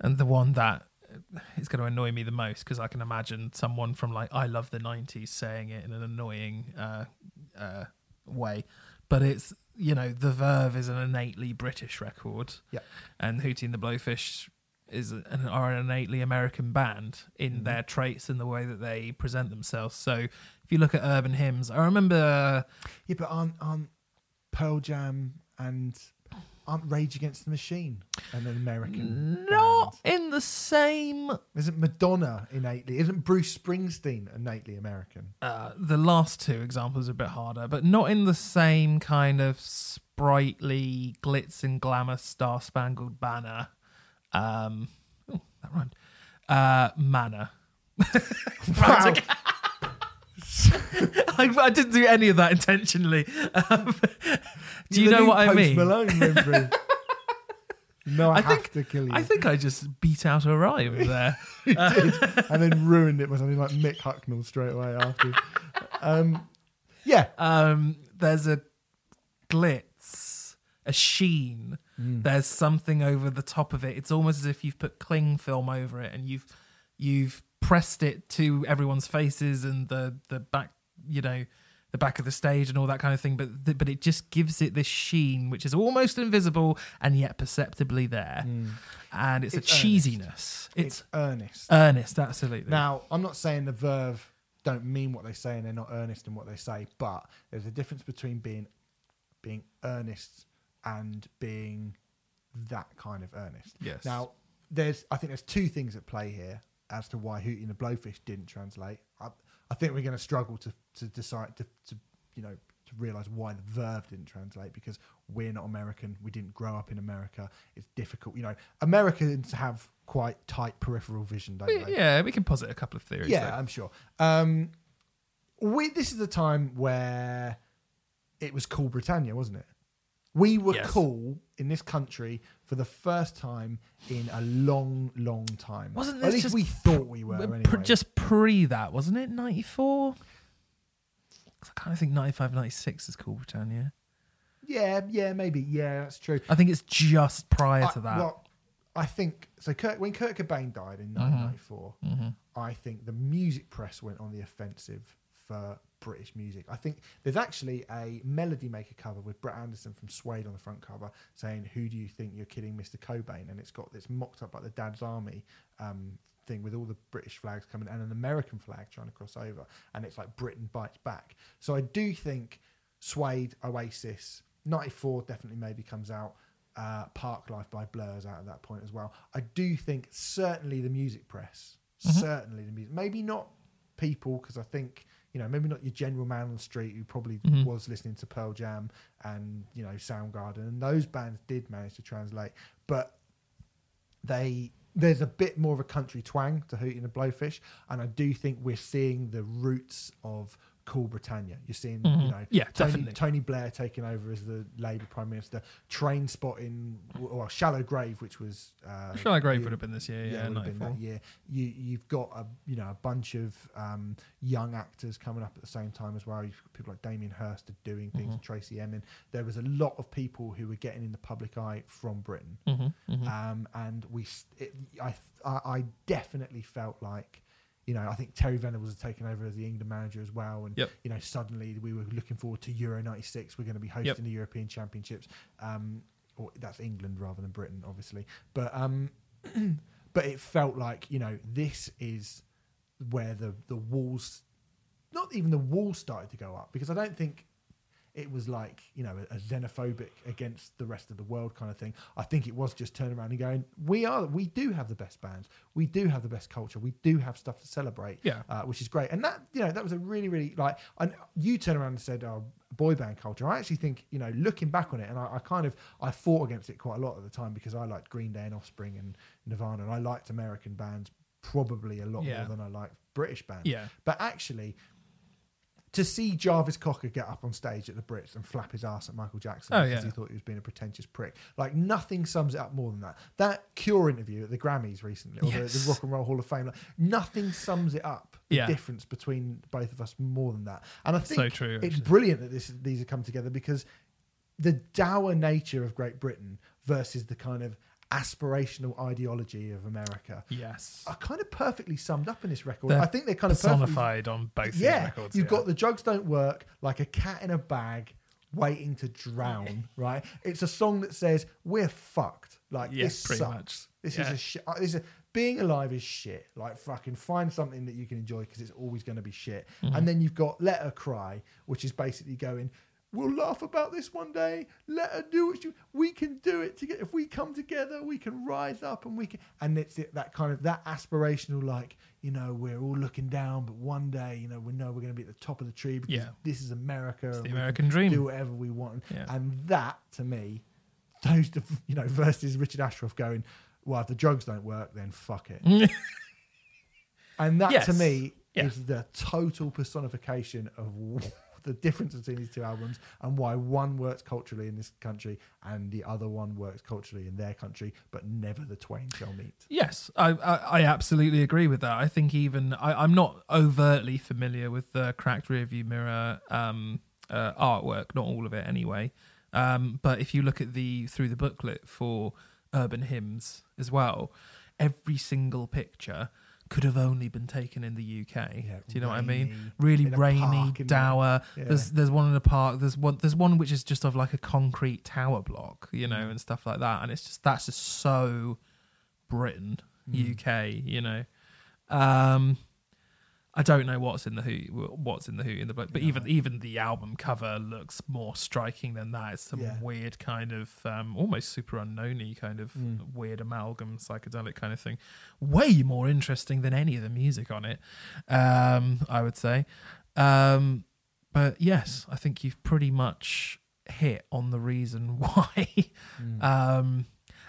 and the one that is going to annoy me the most, because I can imagine someone from like I love the '90s saying it in an annoying uh, uh, way, but it's you know, The Verve is an innately British record. Yeah. And Hootie and the Blowfish is an, are an innately American band in Mhm. their traits and the way that they present themselves. So if you look at urban hymns, I remember Yeah, but aren't, aren't Pearl Jam and aren't Rage Against the Machine an American not band? in the same Isn't Madonna innately? Isn't Bruce Springsteen innately American? uh, the last two examples are a bit harder, but not in the same kind of sprightly glitz and glamour star spangled banner. Um, oh, that rhymed. Uh, manner. Wow. I, I didn't do any of that intentionally. Um, do you You're know what I mean? Malone, no, I, I have think- to kill you. I think I just beat out a rhyme there. you did, and then ruined it with something like Mick Hucknall straight away after. Um, yeah, um, there's a glitz, a sheen. Mm. There's something over the top of it. It's almost as if you've put cling film over it and you've you've pressed it to everyone's faces and the the back, you know, the back of the stage and all that kind of thing. But th- but it just gives it this sheen, which is almost invisible and yet perceptibly there. And it's, It's a cheesiness. it's, It's, earnest. earnest, absolutely. Now, I'm not saying the Verve don't mean what they say and they're not earnest in what they say, but there's a difference between being being earnest and being that kind of earnest. yes. Now, there's I think there's two things at play here as to why Hootie and the Blowfish didn't translate. I, I think we're going to struggle to to decide to, to you know to realize why the Verve didn't translate because we're not American. We didn't grow up in America. It's difficult. You know, Americans have quite tight peripheral vision, don't they? yeah, we can posit a couple of theories. Yeah, there. I'm sure. Um, we this is the time where it was cool Britannia, wasn't it? We were Yes. cool in this country for the first time in a long, long time. Wasn't At this least just we thought we were. Anyway. just pre that, wasn't it? 94? 'Cause I kind of think 95, 96 is Cool Britannia. yeah, yeah, maybe. Yeah, that's true. I think it's just prior I, to that. Well, I think so. Kurt, when Kurt Cobain died in 1994, Mhm. I think the music press went on the offensive for British music. I think there's actually a Melody Maker cover with Brett Anderson from Suede on the front cover saying, "Who do you think you're kidding, Mr. Cobain?" And it's got this mocked up like the Dad's Army um, thing with all the British flags coming and an American flag trying to cross over, and it's like Britain bites back. So I do think Suede, Oasis, '94 definitely maybe comes out. Uh, Parklife by Blur's out at that point as well. I do think certainly the music press, certainly the music, maybe not people because I think you know maybe not your general man on the street who probably Mhm. was listening to Pearl Jam and you know Soundgarden and those bands did manage to translate, but they there's a bit more of a country twang to Hootie and the Blowfish, and I do think we're seeing the roots of Cool Britannia. You're seeing, you Mhm. know, Yeah, Tony, definitely. Tony Blair taking over as the Labour Prime Minister, Trainspotting, well, Shallow Grave, which was uh, Shallow Grave you- would have been this year, yeah, yeah, been that year. You you've got a you know a bunch of um, young actors coming up at the same time as well. You've got people like Damien Hirst are doing things, Mhm. Tracey Emin. There was a lot of people who were getting in the public eye from Britain, Mhm, mhm. um, and we it, I I definitely felt like. You know, I think Terry Venables had taken over as the England manager as well, and Yep. you know, suddenly we were looking forward to Euro '96. We're going to be hosting Yep. the European Championships. Um, or that's England rather than Britain, obviously. But um, but it felt like you know this is where the the walls, not even the walls started to go up because I don't think it was like you know a, a xenophobic against the rest of the world kind of thing. I think it was just turning around and going, we are we do have the best bands, we do have the best culture, we do have stuff to celebrate, Yeah. uh, which is great. And that you know that was a really really like and you turn around and said oh, boy band culture. I actually think you know looking back on it, and I, I kind of I fought against it quite a lot at the time because I liked Green Day and Offspring and Nirvana, and I liked American bands probably a lot Yeah. more than I liked British bands. Yeah. But actually, to see Jarvis Cocker get up on stage at the Brits and flap his ass at Michael Jackson Oh, because yeah. he thought he was being a pretentious prick, like nothing sums it up more than that. That Cure interview at the Grammys recently, or the, Yes. the Rock and Roll Hall of Fame, like, nothing sums it up. The Yeah. difference between both of us more than that. And I think So true, it's brilliant that this these have come together because the dour nature of Great Britain versus the kind of aspirational ideology of America Yes. are kind of perfectly summed up in this record. They're I think they're kind of Personified on both these yeah, records. you've yeah. got the drugs don't work, like a cat in a bag. waiting to drown. Right? It's a song that says we're fucked. Like Yeah, this pretty sucks. much. This is a shit. This is a, being alive is shit. Like fucking find something that you can enjoy because it's always going to be shit. Mm-hmm. And then you've got Let Her Cry, which is basically going. We'll laugh about this one day. Let her do what she. We can do it together. If we come together, we can rise up and we can. And it's it, that kind of that aspirational, like you know, we're all looking down, but one day, you know, we know we're going to be at the top of the tree because Yeah. this is America. and the American dream. Do whatever we want. Yeah. And that, to me, those, you know, versus Richard Ashcroft going, well, if the drugs don't work, then fuck it. And that to me Yeah. is the total personification of the difference between these two albums and why one works culturally in this country and the other one works culturally in their country, but never the twain shall meet. Yes, I, I, I absolutely agree with that. I think even I, I'm not overtly familiar with the cracked rearview mirror um, uh, artwork, not all of it anyway. Um, but if you look at the through the booklet for urban hymns as well, every single picture could have only been taken in the UK. Yeah, Do you know what I mean? Really rainy, park dour. Yeah. There's there's one in the park. There's one there's one which is just of like a concrete tower block, you know, Mm. and stuff like that. And it's just that's just so Britain, Mm. UK, you know. Um, I don't know what's in the who, what's in the who in the book, but No. even even the album cover looks more striking than that. It's some Yeah. weird kind of um, almost super unknowny kind of Mm. weird amalgam psychedelic kind of thing. Way more interesting than any of the music on it, um, I would say. Um, but yes, I think you've pretty much hit on the reason why. Mm.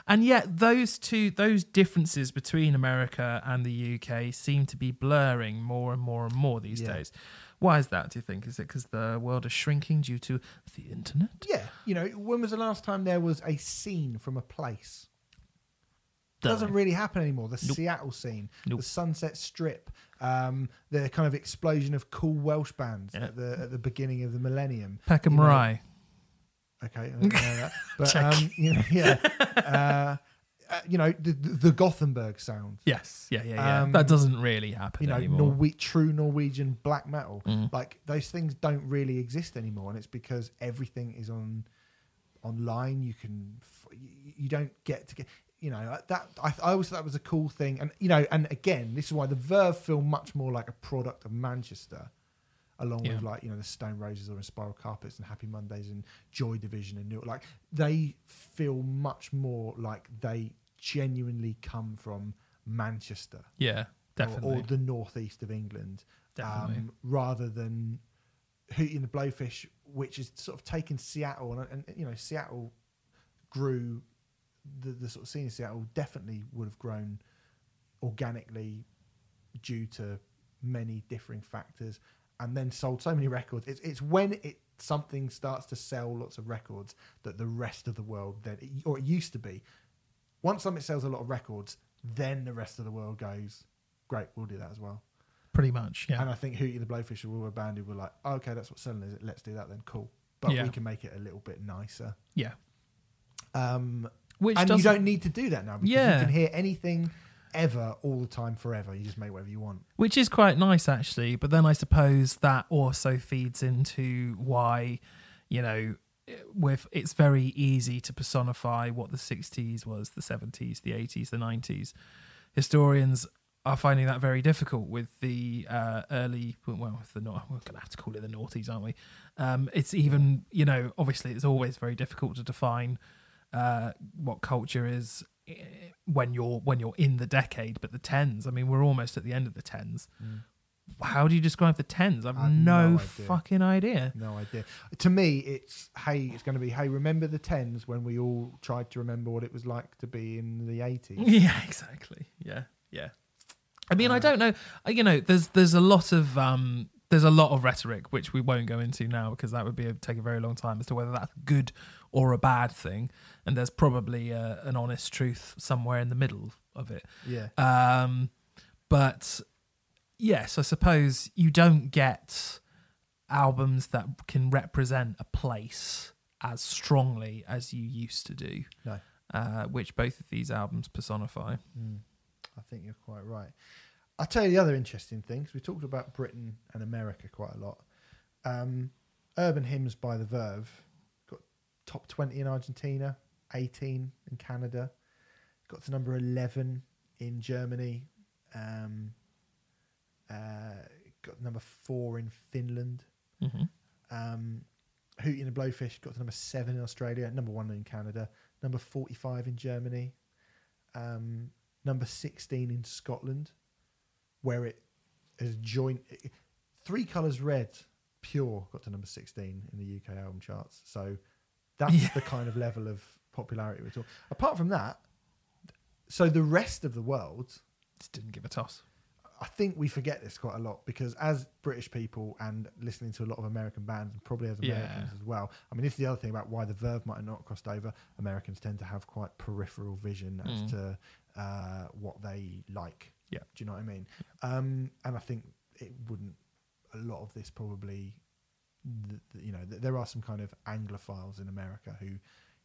And yet, those two, those differences between America and the UK seem to be blurring more and more and more these Yeah. days. Why is that? Do you think? Is it because the world is shrinking due to the internet? Yeah, you know, when was the last time there was a scene from a place? Doesn't really happen anymore. The Nope. Seattle scene, Nope. the Sunset Strip, um, the kind of explosion of cool Welsh bands Yeah. at the at the beginning of the millennium. Peckham you know, Rye. Okay, I didn't know that. but um, you know, yeah, uh, uh, you know, the, the the Gothenburg sound. Yes. Yeah. Yeah. Yeah. Um, that doesn't really happen You know, anymore. Norwe- true Norwegian black metal. Mm. Like those things don't really exist anymore, and it's because everything is on online. You can, you don't get to get. You know that I, I always thought that was a cool thing, and you know, and again, this is why the Verve feel much more like a product of Manchester, along Yeah. with like you know the Stone Roses or Inspiral Carpets and Happy Mondays and Joy Division and New like they feel much more like they genuinely come from Manchester yeah. or- Definitely. or, the northeast of England, Definitely. um, rather than Hootie and the Blowfish, which is sort of taken Seattle and, and you know Seattle grew the, the sort of scene in Seattle definitely would have grown organically due to many differing factors and then sold so many records it's, it's when it something starts to sell lots of records that the rest of the world then or it used to be once something sells a lot of records then the rest of the world goes great we'll do that as well Pretty much. Yeah. and I think Hootie and the Blowfish were a band who were like, oh, okay, that's what selling is. Let's do that then. Cool. But Yeah. we can make it a little bit nicer. yeah. Um, Which and you don't need to do that now because Yeah. you can hear anything ever all the time forever. You just make whatever you want. which is quite nice actually but then i suppose that also feeds into why you know with it's very easy to personify what the 60s was the 70s the 80s the 90s historians are finding that very difficult with the uh, early well with the we're gonna have to call it the noughties aren't we um, it's even you know obviously it's always very difficult to define uh, what culture is when you're when you're in the decade but the tens i mean we're almost at the end of the tens how do you describe the tens i've I no, no idea. fucking idea No idea. To me, it's hey, it's going to be hey. Remember the tens when we all tried to remember what it was like to be in the eighties. yeah exactly yeah yeah i mean i Uh, don't know Uh, you know there's there's a lot of um there's a lot of rhetoric which we won't go into now because that would be a, take a very long time as to whether that's good or a bad thing and there's probably uh an honest truth somewhere in the middle of it Yeah, Um, but yes, I suppose you don't get albums that can represent a place as strongly as you used to do, no, uh, which both of these albums personify. Mm, I think you're quite right. I'll tell you the other interesting things. We talked about Britain and America quite a lot. Um, Urban Hymns by the Verve top 20 in Argentina, 18 in Canada, got to number 11 in Germany, um, uh, got number four in Finland. hmm Um, Hootie and the Blowfish got to number seven in Australia, number one in Canada, number 45 in Germany, um, number 16 in Scotland, where it is joint. Three Colours Red Pure got to number 16 in the UK album charts. So that's Yeah. the kind of level of popularity we're talking. Apart from that, so the rest of the world Just didn't give a toss. I think we forget this quite a lot because as British people and listening to a lot of American bands and probably as Yeah. Americans as well. I mean, this is the other thing about why the Verve might have not crossed over. Americans tend to have quite peripheral vision as Mm. to uh, what they like. Yeah. Do you know what I mean? Um, and I think it wouldn't. A lot of this probably, you know, th- there are some kind of Anglophiles in America who,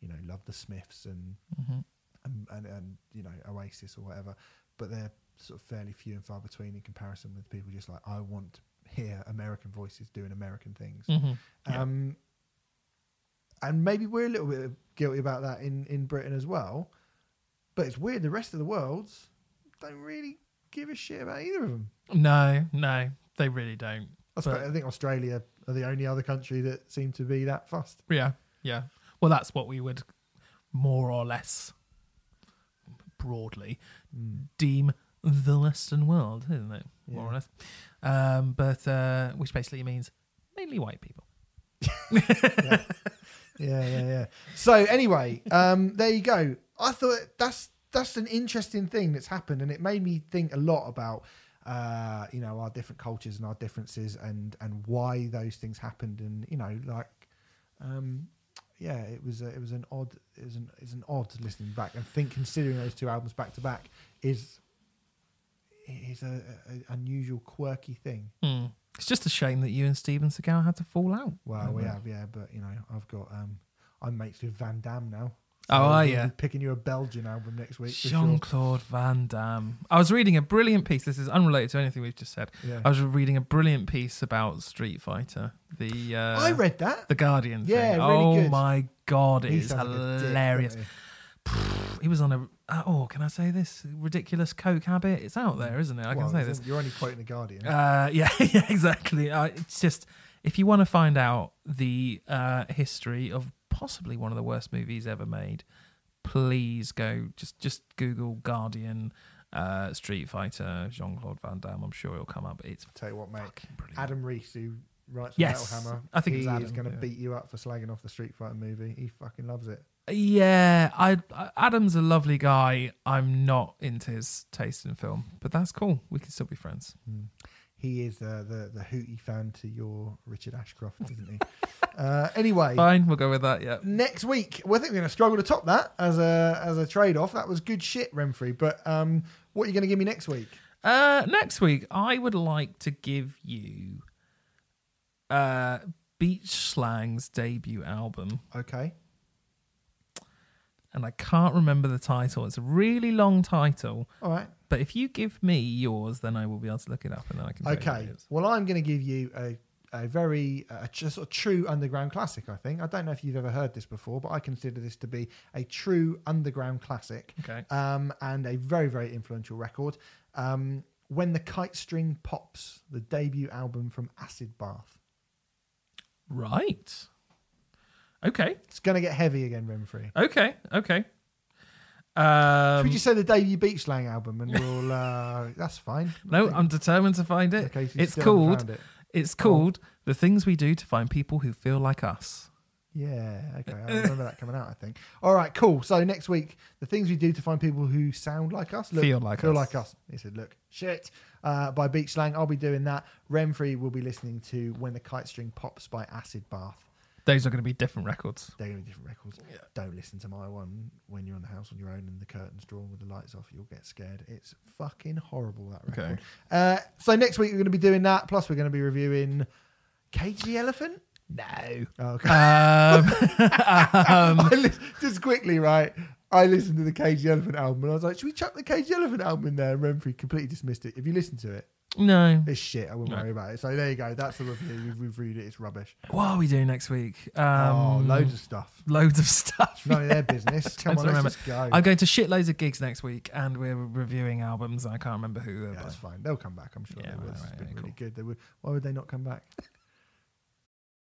you know, love the Smiths and hmm and, and, and you know Oasis or whatever, but they're sort of fairly few and far between in comparison with people just like I want to hear American voices doing American things. hmm Yeah. Um, and maybe we're a little bit guilty about that in in Britain as well. But it's weird the rest of the world don't really give a shit about either of them. No, no, they really don't. I, suppose, I think Australia are the only other country that seem to be that fast. Yeah, yeah. Well, that's what we would more or less broadly deem the Western world, isn't it? More or less. Um, but uh, which basically means mainly white people. yeah, yeah, yeah. So anyway, um, there you go. I thought that's that's an interesting thing that's happened, and it made me think a lot about uh, you know our different cultures and our differences, and and why those things happened, and you know like. Um, yeah, it was a, it was an odd it was an it's an odd listening back and think considering those two albums back to back is is a, a unusual quirky thing. Hmm. It's just a shame that you and Steven Seagal had to fall out. Well, we have, yeah, but you know, I've got um, I'm mates with Van Damme now. Oh, we'll are be ya? Picking you a Belgian album next week. Jean sure. Claude Van Damme. I was reading a brilliant piece. This is unrelated to anything we've just said. Yeah. I was reading a brilliant piece about Street Fighter. The uh, I read that. the Guardian. Yeah, thing. really oh good. my god, it He is sounds like dick, hilarious. he was on a uh, oh, can I say this ridiculous coke habit? It's out there, isn't it? I he? can say this. You're only quoting the Guardian. Uh, yeah, yeah, exactly. Uh, it's just if you want to find out the uh, history of possibly one of the worst movies ever made, please go just just Google Guardian. Uh, Street Fighter, Jean Claude Van Damme. I'm sure it'll come up. It's Tell you what, mate. Adam Reese, who writes Yes, Metal Hammer, I think he is going to yeah. beat you up for slagging off the Street Fighter movie. He fucking loves it. Yeah, I, I Adam's a lovely guy. I'm not into his taste in film, but that's cool. We can still be friends. He is uh, the the Hootie fan to your Richard Ashcroft, isn't he? uh, anyway, Fine, we'll go with that. Yeah. next week, well, I think we're going to struggle to top that as a as a trade off. That was good shit, Renfrey. But um, what are you going to give me next week? Uh, next week, I would like to give you uh, Beach Slang's debut album, Okay. and I can't remember the title. It's a really long title, All right. But if you give me yours, then I will be able to look it up, and then I can. tell you what Okay. Well, I'm going to give you a, a very uh, a sort of true underground classic. I think I don't know if you've ever heard this before, but I consider this to be a true underground classic Okay. um, and a very very influential record. Um, when the kite string pops, the debut album from Acid Bath. Right. Okay. It's going to get heavy again, Renfrey. Okay. Okay. Should Um, we just say the debut Beach Slang album, and we'll? Uh, that's fine. no, I'm determined to find it. Okay, so it's called. it. It's called "The Things We Do to Find People Who Feel Like Us." Yeah, okay. I remember that coming out, I think. All right, cool. So next week, the things we do to find people who sound like us. Feel like feel us. like us. He said, look, shit. Uh, by Beach Slang, I'll be doing that. Renfrey will be listening to When the Kite String Pops by Acid Bath. Those are going to be different records. They're going to be different records. Don't listen to my one when you're in the house on your own and the curtains drawn with the lights off. You'll get scared. It's fucking horrible, that record. Okay. Uh, so next week, we're going to be doing that. Plus, we're going to be reviewing Cage the Elephant. No. Oh, okay. Um, li- just quickly, right? I listened to the Cage the Elephant album and I was like, should we chuck the Cage the Elephant album in there? And Renfrey completely dismissed it. If you listen to it? No. It's shit. I wouldn't No. worry about it. So there you go. That's the review. We've reviewed it. It's rubbish. What are we doing next week? Um, oh, loads of stuff. loads of stuff. None of their business. Come on, remember. let's just go. I'm going to shitloads of gigs next week, and we're reviewing albums. I can't remember who. yeah, by. that's fine. They'll come back. I'm sure Yeah, they will. right, It's right, been yeah, really cool. good. They would, why would they not come back?